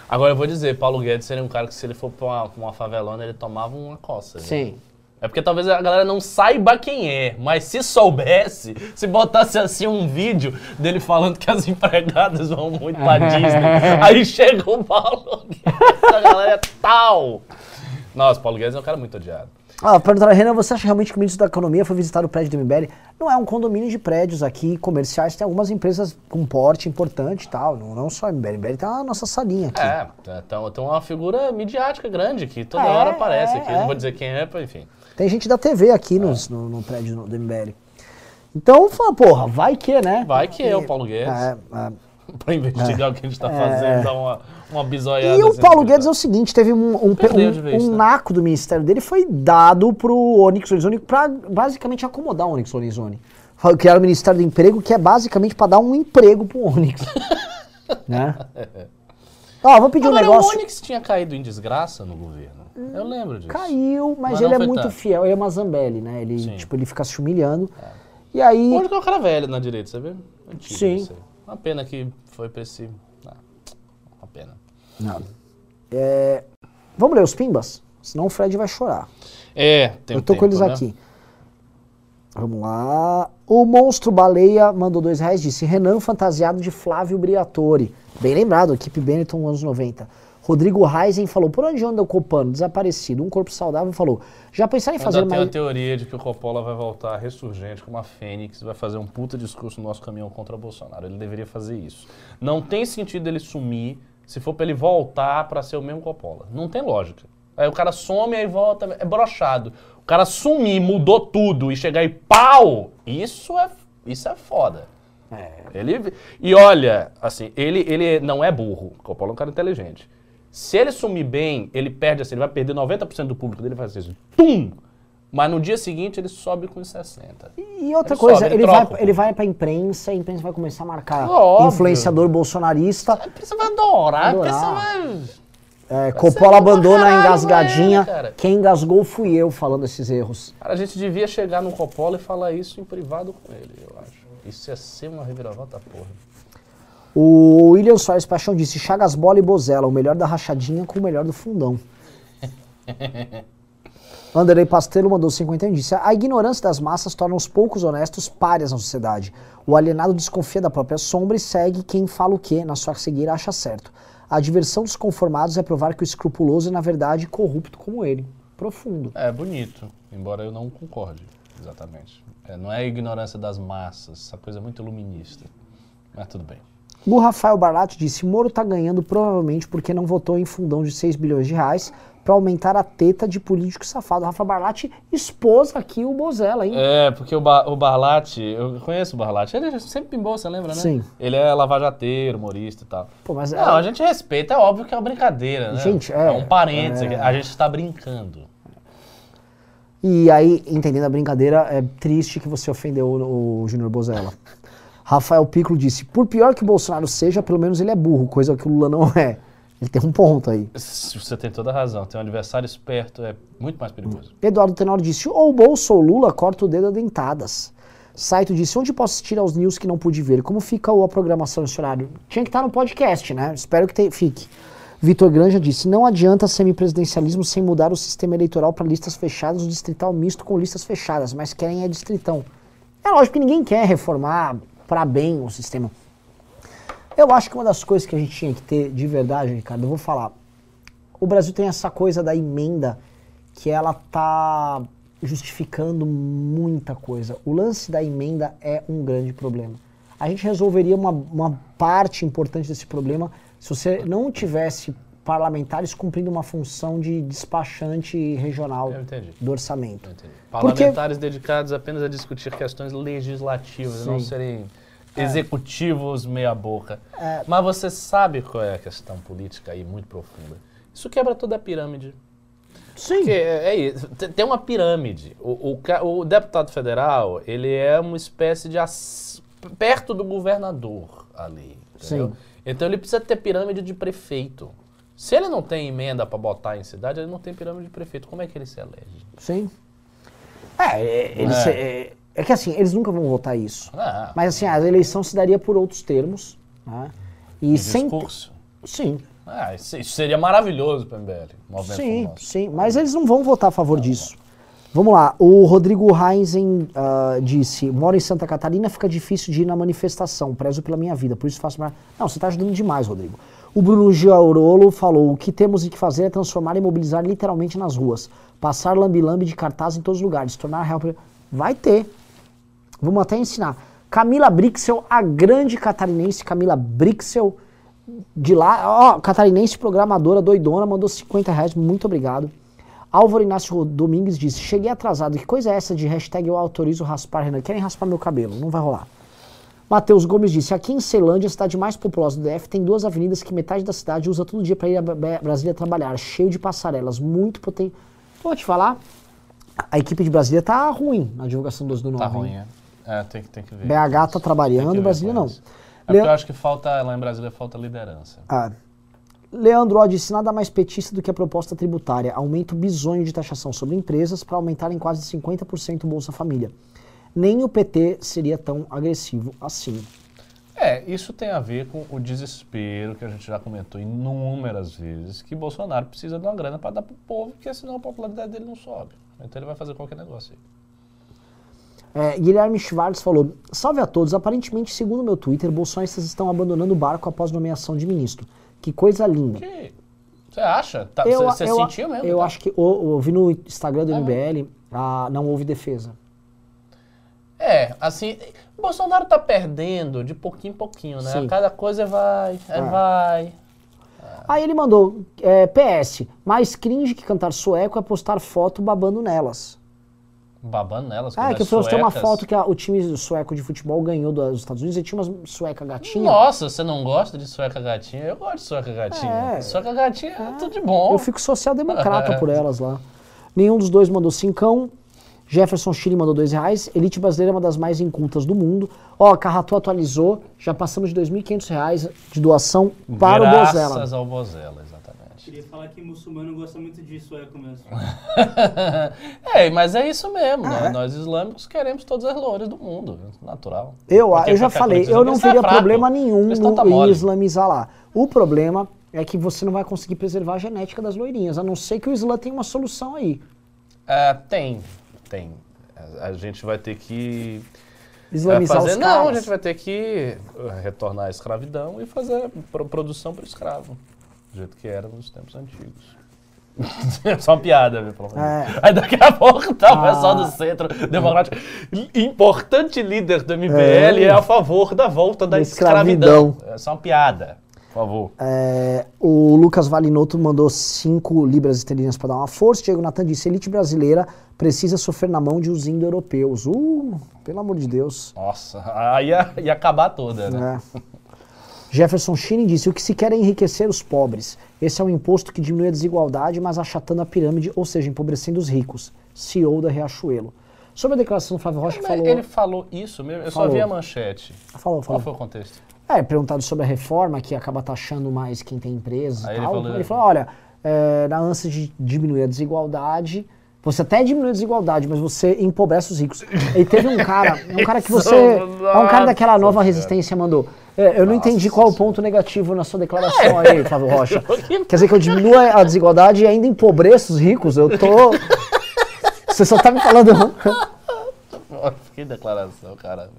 Agora eu vou dizer, Paulo Guedes seria um cara que se ele for pra uma, pra uma favelona, ele tomava uma coça. viu? Sim. É porque talvez a galera não saiba quem é, mas se soubesse, se botasse assim um vídeo dele falando que as empregadas vão muito pra Disney, aí chega o Paulo Guedes, a galera é tal. Nossa, Paulo Guedes é um cara muito odiado. Ah, perguntaram, Renan, você acha realmente que o ministro da Economia foi visitar o prédio do MBL? Não é um condomínio de prédios aqui, comerciais, tem algumas empresas com porte importante e tal, não, não só o MBL, o MBL tem a nossa salinha aqui. É, então tem uma figura midiática grande que toda É, hora aparece é, aqui. é. Não vou dizer quem é, enfim. Tem gente da TV aqui nos- no, no prédio do MBL. Então, fala, porra, vai que, né? Vai que é o Paulo Guedes. É, é. Pra investigar o que a gente tá fazendo, dar uma, uma bisoiada. E o assim Paulo no Guedes é o seguinte, teve um, um, um- vez, um né? naco do ministério dele, foi dado pro Onyx Lorenzoni pra basicamente acomodar o Onyx Lorenzoni. Criaram o Ministério do Emprego, que é basicamente pra dar um emprego pro Onyx. né? Ó, vou pedir um Agora, negócio. o Onyx tinha caído em desgraça no governo. Eu lembro disso. Caiu, mas, Mas ele é muito tanto. fiel, ele é uma Zambelli, né? Ele, Sim. tipo, ele fica se humilhando. E aí... O Onyx é um cara velho na direita, você vê? Antigo, Sim. Uma pena que foi pra esse... Ah, uma pena. Não. É, Vamos ler os pimbas? Senão o Fred vai chorar. É, tem Eu um tô com tempo, eles né? aqui. Vamos lá. O Monstro Baleia mandou dois reais disse Renan fantasiado de Flávio Briatore. Bem lembrado, equipe Benetton anos 90. Rodrigo Reisen falou, por onde anda o Copano? Desaparecido. Um corpo saudável falou, já pensaram em Ainda fazer tem mais... a teoria de que o Coppola vai voltar ressurgente como a Fênix, vai fazer um puta discurso no nosso caminhão contra o Bolsonaro. Ele deveria fazer isso. Não tem sentido ele sumir se for pra ele voltar pra ser o mesmo Coppola. Não tem lógica. Aí o cara some aí volta, é brochado. O cara sumir, mudou tudo e chegar e pau, isso é, isso é foda. Ele, e olha, assim, ele, ele não é burro. O Coppola é um cara inteligente. Se ele sumir bem, ele perde assim, ele vai perder 90% do público dele, vai fazer isso. Tum! Mas no dia seguinte ele sobe com 60. E outra Ele coisa, sobe, ele ele, vai, ele vai pra imprensa, a imprensa vai começar a marcar Óbvio. influenciador bolsonarista. A imprensa vai adorar, a imprensa Adorar. vai... É, Coppola abandona a caralho engasgadinha. Quem engasgou fui eu falando esses erros. Cara, a gente devia chegar no Coppola e falar isso em privado com ele, eu acho. Isso ia ser uma reviravolta porra. O William Soares Paixão disse: Chagas Bola e Bozella, o melhor da rachadinha com o melhor do fundão. Anderley Pastelo mandou 51 e disse: A ignorância das massas torna os poucos honestos párias na sociedade. O alienado desconfia da própria sombra e segue quem fala o que, na sua cegueira, acha certo. A diversão dos conformados é provar que o escrupuloso é, na verdade, corrupto como ele. Profundo. É bonito, embora eu não concorde, exatamente. É, não é a ignorância das massas, essa coisa é muito iluminista. Mas tudo bem. O Rafael Barlatti disse: Moro tá ganhando provavelmente porque não votou em fundão de 6 bilhões de reais para aumentar a teta de político safado. O Rafael Barlatti expôs aqui o Bozella, hein? É, porque o, ba o Barlatti, eu conheço o Barlatti, ele sempre pimbou, você lembra, né? Sim. Ele é lavajateiro, humorista e tal. Pô, mas é- Não, a gente respeita, é óbvio que é uma brincadeira, né? Gente, é, um parênteses, é. a gente está brincando. E aí, entendendo a brincadeira, é triste que você ofendeu o, o Júnior Bozella. Rafael Piccolo disse: Por pior que o Bolsonaro seja, pelo menos ele é burro, coisa que o Lula não é. Ele tem um ponto aí. Você tem toda a razão, ter um adversário esperto é muito mais perigoso. Eduardo Tenório disse: ou Bolsa ou Lula corta o dedo a dentadas. Saito disse: onde posso assistir aos news que não pude ver? Como fica a programação nesse horário? Tinha que estar no podcast, né? Espero que te- fique. Vitor Granja disse: não adianta semipresidencialismo sem mudar o sistema eleitoral para listas fechadas, o distrital misto com listas fechadas, mas querem é distritão. É lógico que ninguém quer reformar para bem o sistema. Eu acho que uma das coisas que a gente tinha que ter de verdade, Ricardo, eu vou falar. O Brasil tem essa coisa da emenda que ela tá justificando muita coisa. O lance da emenda é um grande problema. A gente resolveria uma, uma parte importante desse problema se você não tivesse parlamentares cumprindo uma função de despachante regional do orçamento. Entendi. Porque- Parlamentares dedicados apenas a discutir questões legislativas, não Sim. serem executivos meia-boca. Mas você sabe qual é a questão política aí muito profunda. Isso quebra toda a pirâmide. Sim. Porque é, é isso, tem- tem uma pirâmide. O, o o deputado federal, ele é uma espécie de ass- perto do governador ali. entendeu? Sim. Então ele precisa ter pirâmide de prefeito. Se ele não tem emenda para botar em cidade, ele não tem pirâmide de prefeito. Como é que ele se elege? Sim. É, é, eles, É. é, é que assim, eles nunca vão votar isso. Ah, Mas assim, a eleição se daria por outros termos. Né? E em sem. discurso. Sim, Ah, isso, seria maravilhoso para o MBL. Movimento sim, como o nosso. sim. Mas eles não vão votar a favor disso. Vamos lá. O Rodrigo Heinzen ah, disse: moro em Santa Catarina, fica difícil de ir na manifestação. Prezo pela minha vida, por isso faço. mais- Não, você está ajudando demais, Rodrigo. O Bruno Giaurolo falou: o que temos que fazer é transformar e mobilizar literalmente nas ruas. Passar lambi-lambi de cartaz em todos os lugares. Tornar real. Vai ter. Vamos até ensinar. Camila Brixel, a grande catarinense Camila Brixel, de lá, ó, catarinense programadora doidona, mandou 50 reais, muito obrigado. Álvaro Inácio Domingues disse, cheguei atrasado, que coisa é essa de hashtag eu autorizo raspar, Renan? Querem raspar meu cabelo, não vai rolar. Matheus Gomes disse, aqui em Ceilândia, a cidade mais populosa do DF, tem duas avenidas que metade da cidade usa todo dia para ir a Brasília trabalhar, cheio de passarelas, muito potente. Vou te falar, a equipe de Brasília tá ruim na divulgação dos do 9. Tá ruim, é. É, tem, que- tem que ver. BH tá trabalhando, Brasília não. É porque eu acho que falta, lá em Brasília, falta liderança. Ah. Leandro Ó disse nada mais petista do que a proposta tributária, aumento bizonho de taxação sobre empresas para aumentar em quase 50% o Bolsa Família. Nem o PT seria tão agressivo assim. É, isso tem a ver com o desespero que a gente já comentou inúmeras vezes, que Bolsonaro precisa de uma grana para dar pro povo, porque senão a popularidade dele não sobe. Então ele vai fazer qualquer negócio aí. É, Guilherme Schwartz falou: Salve a todos. Aparentemente, segundo meu Twitter, bolsonistas estão abandonando o barco após nomeação de ministro. Que coisa linda. Que, você acha? Tá, Eu, você eu- sentiu mesmo? Eu tá? acho que o- eu vi no Instagram do Ah, MBL, ah, não houve defesa. É, assim, o Bolsonaro tá perdendo de pouquinho em pouquinho, né? Sim. Cada coisa vai, aí É. vai. Aí ele mandou, é, PS, mais cringe que cantar sueco é postar foto babando nelas. Babando nelas. Ah, é que eu mostrei uma foto que a- o time sueco de futebol ganhou dos Estados Unidos e tinha umas sueca gatinha. Nossa, você não gosta de sueca gatinha? Eu gosto de sueca gatinha. É. Sueca gatinha é tudo de bom. Eu fico social-democrata por elas lá. Nenhum dos dois mandou cincão. Jefferson Chile mandou dois reais. Elite brasileira é uma das mais incultas do mundo. Ó, a Carratu atualizou. Já passamos de 2.500 reais de doação para o Bozella. Graças ao Bozella, exatamente. Queria falar que muçulmano gosta muito de sueco mesmo. é, mas é isso mesmo. Ah, né? é? Nós islâmicos queremos todas as loures do mundo. Natural. Eu, Porque eu já falei, eu não veria fraco. problema nenhum no, tá islamizar lá. O problema é que você não vai conseguir preservar a genética das loirinhas, a não ser que o Islã tenha uma solução aí. É, tem, tem. A, a gente vai ter que é, Islamizar fazer. os Não, caras. a gente vai ter que uh, retornar à escravidão e fazer pro- produção para o escravo. Do jeito que era nos tempos antigos. Só uma piada, viu? Pelo É. Aí daqui a pouco tá o Ah. pessoal do Centro Democrático. Importante líder do MBL é, É. a favor da volta da Da escravidão. escravidão. É só uma piada, por favor. É, o Lucas Valinotto mandou 5 libras esterlinas para dar uma força. Diego Natan disse: elite brasileira precisa sofrer na mão de os indo-europeus. Uh, pelo amor de Deus. Nossa, aí ia, ia acabar toda, né? É. Jefferson Chine disse: o que se quer é enriquecer os pobres. Esse é um imposto que diminui a desigualdade, mas achatando a pirâmide, ou seja, empobrecendo os ricos. CEO da Riachuelo. Sobre a declaração do Flávio Rocha, que Mas falou. Ele falou isso mesmo, eu Falou. só vi a manchete. Falou, Qual falou. foi o contexto? É, perguntado sobre a reforma, que acaba taxando mais quem tem empresas Aí e ele tal. falou- Ele falou, olha, é, na ânsia de diminuir a desigualdade, Você até diminui a desigualdade, mas você empobrece os ricos. E teve um cara, um cara que você. É um cara daquela nova cara. resistência mandou. É, eu não entendi qual o ponto negativo na sua declaração aí, Flávio Rocha. Quer dizer que eu diminuo a desigualdade e ainda empobreço os ricos? Eu tô. Você só tá me falando. Que declaração, caralho.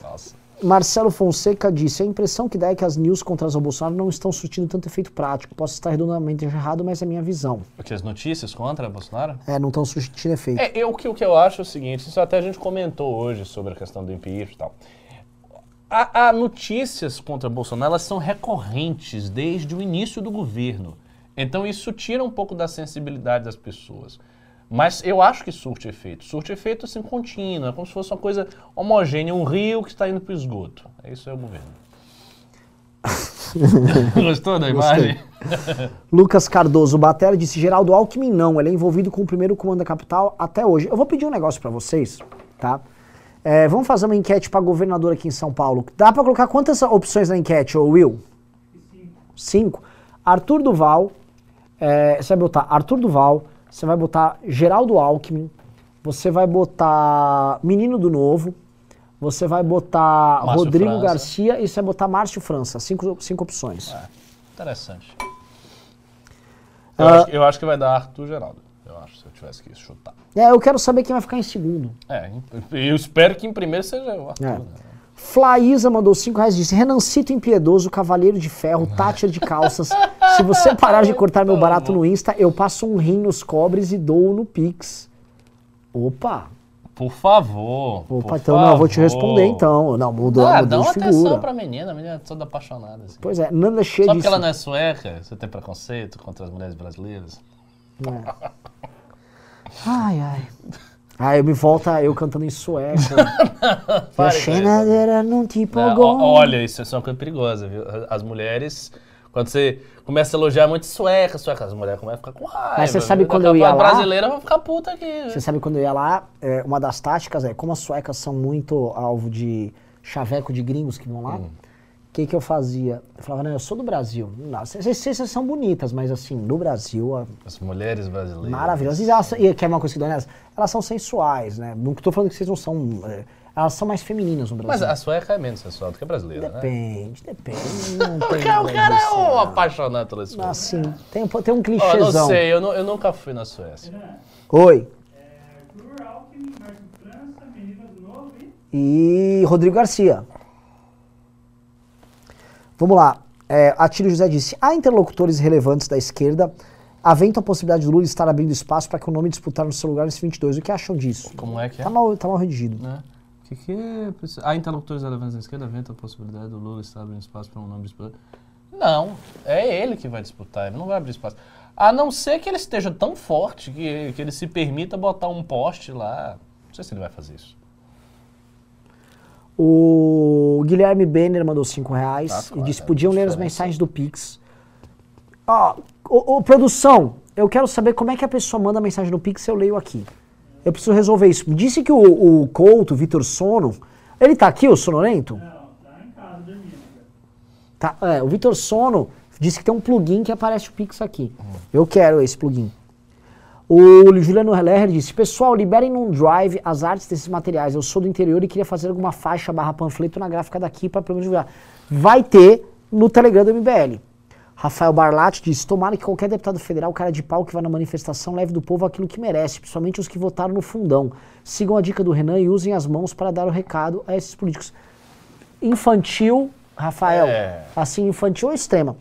Nossa. Marcelo Fonseca disse: a impressão que dá é que as news contra o Bolsonaro não estão surtindo tanto efeito prático. Posso estar redondamente errado, mas é minha visão. O que, as notícias contra Bolsonaro? É, não estão surtindo efeito. É, eu, o, que, o que eu acho é o seguinte, isso até a gente comentou hoje sobre a questão do impeachment e tal. A, a notícias contra Bolsonaro, elas são recorrentes desde o início do governo. Então isso tira um pouco da sensibilidade das pessoas. Mas eu acho que surte efeito. Surte efeito assim contínuo, é como se fosse uma coisa homogênea, um rio que está indo para o esgoto. Isso é o governo. Gostou da imagem? Lucas Cardoso Batera disse: Geraldo Alckmin não, ele é envolvido com o primeiro comando da capital até hoje. Eu vou pedir um negócio pra vocês, tá? É, vamos fazer uma enquete pra governador aqui em São Paulo. Dá pra colocar quantas opções na enquete, ô Will? Cinco. Arthur Duval, é, você vai botar Arthur Duval, você vai botar Geraldo Alckmin, você vai botar Menino do Novo, você vai botar Márcio Rodrigo França. Garcia e você vai botar Márcio França. Cinco, cinco opções. Interessante. Eu, Ah. acho, eu acho que vai dar Arthur Geraldo. Eu acho, se eu tivesse que chutar. É, eu quero saber quem vai ficar em segundo. É, eu espero que em primeiro seja o Arthur. É. né? Flaísa mandou 5 reais e disse: Renancito impiedoso, cavaleiro de ferro, Tátir de calças. Se você parar de cortar meu barato no Insta, eu passo um rim nos cobres e dou no Pix. Opa! Por favor. Opa, por então não, eu vou te favor. responder então. Não, mudou, Ah, mudou dá uma de atenção figura. pra menina, a menina é toda apaixonada. Assim. Pois é, Nanda cheia Só porque ela não é sueca, você tem preconceito contra as mulheres brasileiras? É. Ai, ai. Aí me volta eu cantando em sueco. A chenadeira não tipo Não, gol. ó- olha, isso é uma coisa perigosa, viu? As mulheres, quando você começa a elogiar muito sueca, sueca, as mulheres começam a ficar com raiva. Mas você sabe viu? quando eu ia lá- A brasileira vai ficar puta aqui. viu? Você sabe quando eu ia lá, é, uma das táticas é, como as suecas são muito alvo de chaveco de gringos que vão lá, Hum. Que, que eu fazia? Eu falava, não, eu sou do Brasil. Não, Vocês vocês são bonitas, mas assim, no Brasil, a- As mulheres brasileiras. maravilhosas. E, elas, e que é uma coisa que dói nelas, elas são sensuais, né? Não tô falando que vocês não são. é, elas são mais femininas no Mas Brasil. a sueca é menos sensual do que a brasileira, né? Depende, depende. Não Porque o cara é disso, um não. apaixonado pela sueca. Assim, tem, tem um Ó, eu clichêzão. não sei, eu, nu- eu nunca fui na Suécia. Oi. Arthur Alckmin, Márcio França, Menino do Novo e... e Rodrigo Garcia. Vamos lá. É, Atílio José disse: há interlocutores relevantes da esquerda aventam a possibilidade do Lula estar abrindo espaço para que o nome disputar no seu lugar nesse 22. O que acham disso? Como é que é? Tá mal, tá mal redigido. O que, que é? Há interlocutores relevantes na esquerda aventa a possibilidade do Lula estar abrindo espaço para um nome disputar? Não, é ele que vai disputar, ele não vai abrir espaço. A não ser que ele esteja tão forte que, que ele se permita botar um poste lá. Não sei se ele vai fazer isso. O Guilherme Benner mandou 5 reais Tá, e disse: é podiam ler as mensagens do Pix. Ó, ô, produção, eu quero saber como é que a pessoa manda a mensagem no Pix e eu leio aqui. Eu preciso resolver isso. Disse que o, o Couto, o Vitor Sono, ele tá aqui, o sonolento? Não, tá em casa dormindo. Tá, é, o Vitor Sono disse que tem um plugin que aparece o Pix aqui. Hum. Eu quero esse plugin. O Juliano Lerner disse: Pessoal, liberem num drive as artes desses materiais. Eu sou do interior e queria fazer alguma faixa barra panfleto na gráfica daqui para pelo menos divulgar. Vai ter no Telegram do MBL. Rafael Barlatti disse: Tomara que qualquer deputado federal, cara de pau que vá na manifestação, leve do povo aquilo que merece, principalmente os que votaram no fundão. Sigam a dica do Renan e usem as mãos para dar o recado a esses políticos. Infantil, Rafael, É. assim, infantil ou extrema.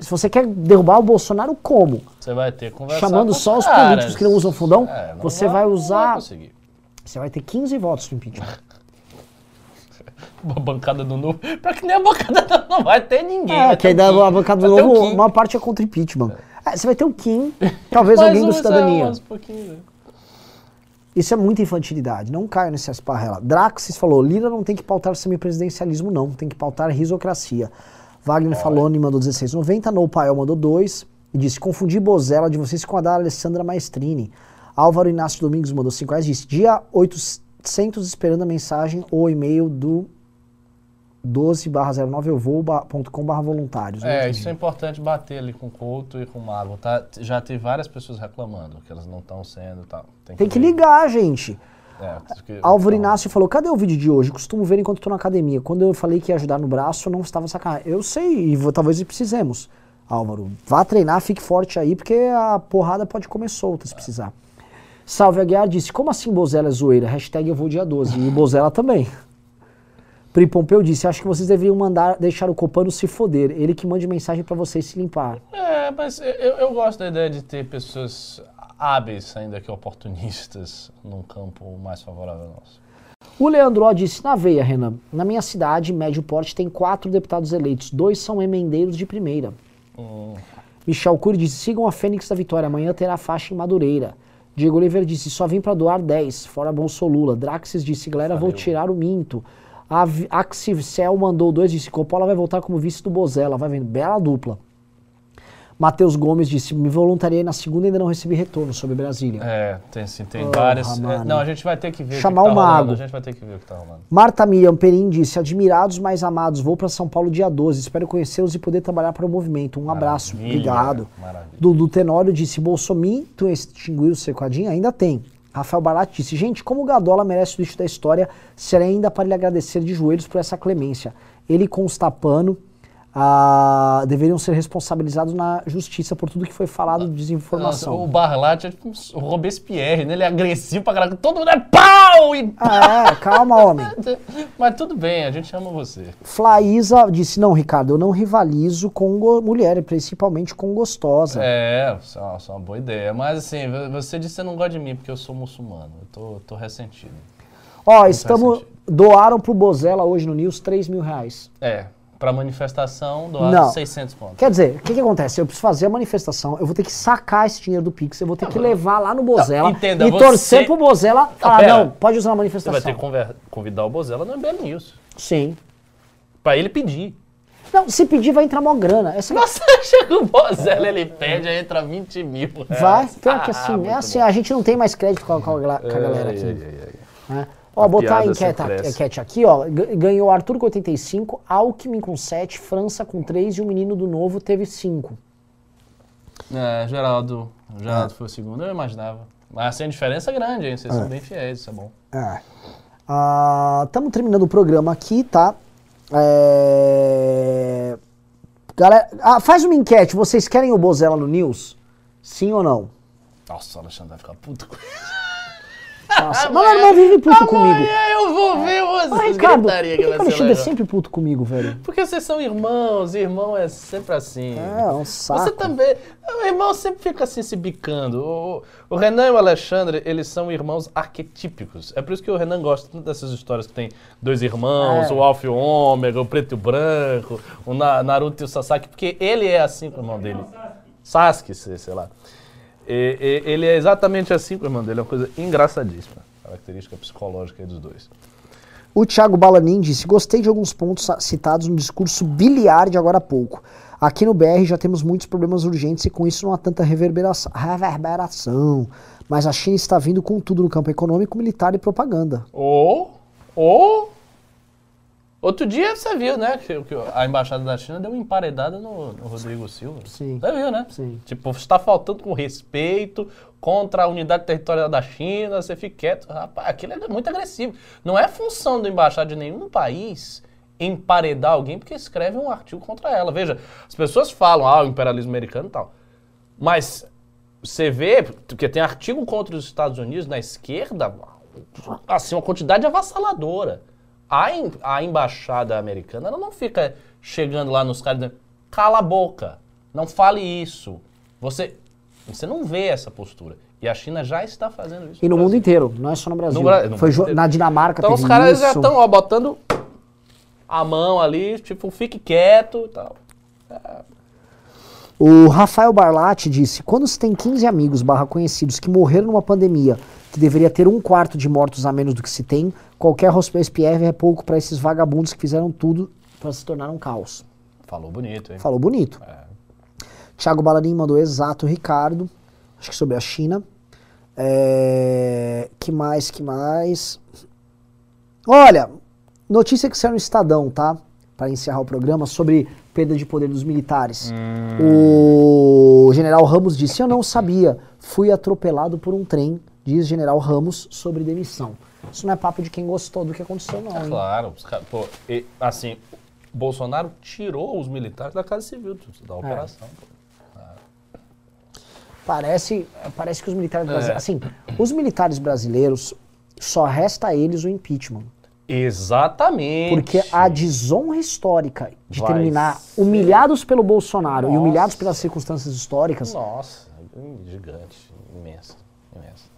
Se você quer derrubar o Bolsonaro, como? Você vai ter que conversar Chamando só os caras. políticos que não usam fundão, É, não você vai não usar- conseguir. Você vai ter 15 votos no impeachment. Uma bancada do novo. Pra que nem a bancada do não vai ter ninguém. É, vai que dá o a bancada do Vai novo, uma parte é contra impeachment. É, você vai ter o Kim, talvez alguém do é, Cidadania. um né? Isso é muita infantilidade, não caia nesse esparrela. Draxis falou, Lira não tem que pautar semipresidencialismo não, tem que pautar risocracia. Wagner Faloni mandou 16,90, No Pael mandou 2 e disse, confundi Bozella de vocês com a da Alessandra Maestrini. Álvaro Inácio Domingos mandou 5 reais, disse, dia 800 esperando a mensagem ou e-mail do 12 barra 09 eu vou.com barra voluntários. É, isso é importante bater ali com o Couto e com o Mago, tá? Já tem várias pessoas reclamando que elas não estão sendo tal. Tem que ver. ligar, gente. É, porque- Álvaro Inácio falou: cadê o vídeo de hoje? Costumo ver enquanto estou na academia. Quando eu falei que ia ajudar no braço, eu não estava sacanagem. Eu sei, e vou- talvez precisemos. Álvaro, vá treinar, fique forte aí, porque a porrada pode comer solta se precisar. Salve Aguiar disse: como assim Bozela é zoeira? Hashtag eu vou dia 12. E Bozela também. Pri Pompeu disse: acho que vocês deveriam mandar deixar o Copano se foder. Ele que mande mensagem pra vocês se limpar. É, mas eu, eu gosto da ideia de ter pessoas hábeis, ainda que oportunistas, num campo mais favorável ao nosso. O Leandro Ó disse, na veia, Renan, na minha cidade, médio porte, tem quatro deputados eleitos, dois são emendeiros de primeira. Hum, Michel Cury disse, sigam a Fênix da Vitória, amanhã terá faixa em Madureira. Diego Oliveira disse, só vim pra doar 10, fora Bolsolula. Draxis disse, galera, vou Valeu. tirar o minto. A Axicel mandou dois, disse, Coppola vai voltar como vice do Bozella, vai vendo, bela dupla. Matheus Gomes disse, me voluntariei na segunda e ainda não recebi retorno sobre Brasília. É, tem sim, tem Porra, várias. é, não, a gente vai ter que ver Chamar o que o tá rolando. mago. A gente vai ter que ver o que tá rolando. Marta Miriam Perim disse: Admirados, mais amados, vou para São Paulo dia 12. Espero conhecê-los e poder trabalhar para o movimento. Um abraço. Maravilha, Obrigado. Maravilha. Dudu Tenório disse: Bolsomim, tu extinguiu o secadinho? Ainda tem. Rafael Barat disse: Gente, como o Gadola merece o lixo da história, será ainda para lhe agradecer de joelhos por essa clemência. Ele com os ah, deveriam ser responsabilizados na justiça por tudo que foi falado de desinformação. Nossa, o Barlat é tipo o Robespierre, né? Ele é agressivo pra caralho. Todo mundo é pau! E... Ah, é, calma, homem. Mas tudo bem, a gente ama você. Flaísa disse: Não, Ricardo, eu não rivalizo com mulher, principalmente com gostosa. É, isso é uma, isso é uma boa ideia. Mas assim, vo- você disse que você não gosta de mim porque eu sou muçulmano. Eu tô, tô ressentido. Ó, estamos. Doaram pro Bozella hoje no News 3 mil reais. É, pra manifestação doar Não. 600 pontos. Quer dizer, o que, que acontece? Eu preciso fazer a manifestação, eu vou ter que sacar esse dinheiro do Pix, eu vou ter que levar lá no Bozella entenda, e você- torcer pro Bozella falar, pera. não, pode usar na Você vai manifestação. ter que conver- convidar o Bozella no MBL News. Sim. Pra ele pedir. Não, se pedir vai entrar mó grana. Essa Nossa, chega o Bozella, ele pede, aí entra 20 mil. vai, pior que Ah, assim, é assim, bom. a gente não tem mais crédito com a, com a galera aqui. ai, ai, ai. né? Ó, botar a enquete, enquete aqui, ó. Ganhou Arthur com 85, Alckmin com 7, França com 3 e o menino do novo teve 5. É, Geraldo. O Geraldo foi o segundo, eu imaginava. Mas assim, a diferença é grande, hein? Vocês são bem fiéis, isso é bom. É. Estamos terminando o programa aqui, tá? É... Galera, ah, faz uma enquete. Vocês querem o Bozella no News? Sim ou não? Nossa, o Alexandre vai ficar puto com Nossa, mas não vive puto comigo. Amanhã eu vou ver vocês. Ricardo, por que, que que o Alexandre é sempre puto comigo, velho? Porque vocês são irmãos, irmão é sempre assim. É, um saco. Você também. O irmão sempre fica assim se bicando. O, o Renan e o Alexandre, eles são irmãos arquetípicos. É por isso que o Renan gosta tanto dessas histórias que tem dois irmãos, É. o Alfa e o Ômega, o Preto e o Branco, o Na- Naruto e o Sasaki, porque ele é assim com o irmão dele. Sasuke, sei, sei lá. E- e- ele é exatamente assim com o irmão dele, é uma coisa engraçadíssima. Característica psicológica dos dois. O Thiago Balanin disse: Gostei de alguns pontos citados no discurso biliar de agora há pouco. Aqui no BR já temos muitos problemas urgentes e com isso não há tanta reverberação. reverberação. Mas a China está vindo com tudo no campo econômico, militar e propaganda. Ou, ou. Outro dia você viu, né? Que, que a embaixada da China deu uma emparedada no, no Rodrigo Silva. Sim. Você viu, né? Sim. Tipo, está faltando com respeito contra a unidade territorial da China, você fica quieto. Rapaz, aquilo é muito agressivo. Não é função do embaixado de nenhum país emparedar alguém porque escreve um artigo contra ela. Veja, as pessoas falam, ah, o imperialismo americano e tal. Mas você vê, porque tem artigo contra os Estados Unidos na esquerda, assim, uma quantidade avassaladora. A, em- a embaixada americana, ela não fica chegando lá nos caras dizendo, cala a boca, não fale isso. Você, você não vê essa postura. E a China já está fazendo isso. E no Brasil. mundo inteiro, não é só no Brasil. No Bra- no Foi na Dinamarca Então os caras isso. já estão botando a mão ali, tipo, fique quieto e tal. O Rafael Barlatti disse: quando se tem 15 amigos barra conhecidos que morreram numa pandemia que deveria ter um quarto de mortos a menos do que se tem, qualquer Robespierre é pouco para esses vagabundos que fizeram tudo para se tornar um caos. Falou bonito, hein? Falou bonito. É. Thiago Baladim mandou exato, Ricardo. Acho que sobre a China. É, Que mais, que mais? Olha, notícia que saiu no Estadão, tá? para encerrar o programa, sobre perda de poder dos militares. O general Ramos disse: Eu não sabia, fui atropelado por um trem, diz general Ramos sobre demissão. Isso não é papo de quem gostou do que aconteceu, não. É hein? claro, pô, e, assim, Bolsonaro tirou os militares da Casa Civil É. da operação. pô. Parece, parece que os militares É. brasileiros. Assim, os militares brasileiros só resta a eles o impeachment. Exatamente. Porque a desonra histórica de Vai terminar ser- humilhados pelo Bolsonaro e Nossa. humilhados pelas circunstâncias históricas Nossa, gigante, imensa, imensa.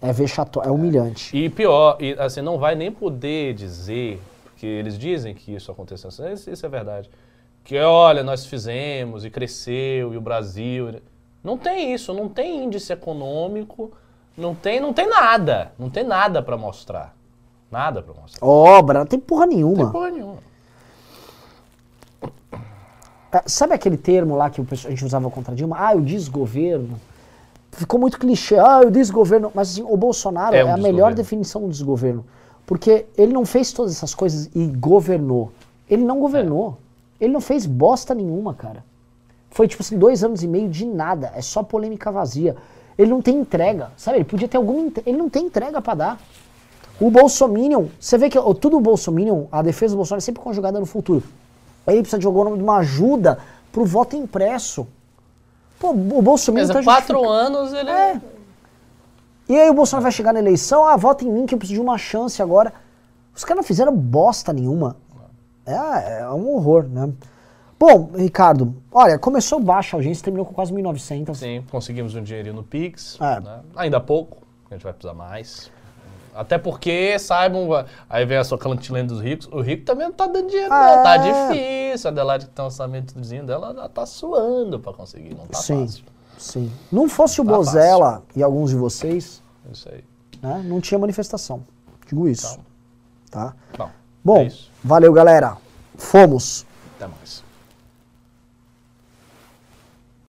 É vexatório, é humilhante. E pior, e, assim, não vai nem poder dizer, porque eles dizem que isso aconteceu, isso, isso é verdade, que olha, nós fizemos e cresceu e o Brasil... Não tem isso, não tem índice econômico, não tem, não tem nada, não tem nada para mostrar. Nada para mostrar. Obra, não tem porra nenhuma. Não tem porra nenhuma. É, Sabe aquele termo lá que a gente usava contra Dilma? Ah, o desgoverno. Ficou muito clichê. Ah, o desgoverno. Mas assim, o Bolsonaro É é, um a melhor definição do desgoverno. Porque ele não fez todas essas coisas e governou. Ele não governou. Ele não fez bosta nenhuma, cara. Foi tipo assim, dois anos e meio de nada. É só polêmica vazia. Ele não tem entrega. Sabe? Ele podia ter alguma. Ele não tem entrega pra dar. O Bolsominion, você vê que ó, tudo o Bolsominion, a defesa do Bolsonaro é sempre conjugada no futuro. Ele precisa de alguma de uma ajuda pro voto impresso. Pô, o Bolsonaro tá quatro anos ele... É. E aí o Bolsonaro vai chegar na eleição, ah, vota em mim que eu preciso de uma chance agora. Os caras não fizeram bosta nenhuma. É, é um horror, né? Bom, Ricardo, olha, começou baixa a audiência, terminou com quase 1.900. Sim, conseguimos um dinheirinho no Pix. É. né? Ainda pouco, a gente vai precisar mais. Até porque, saibam, aí vem a sua cantilena dos ricos, o rico também não tá dando dinheiro, Ah, não. Tá é. difícil. A Adelaide que tem um orçamentozinho dela, ela tá suando pra conseguir, não tá Sim, fácil. sim. Não fosse o Tá Bozella e alguns de vocês, Isso aí. né, não tinha manifestação. Digo isso. Então. Tá? Bom, Bom, é isso. valeu, galera. Fomos. Até mais.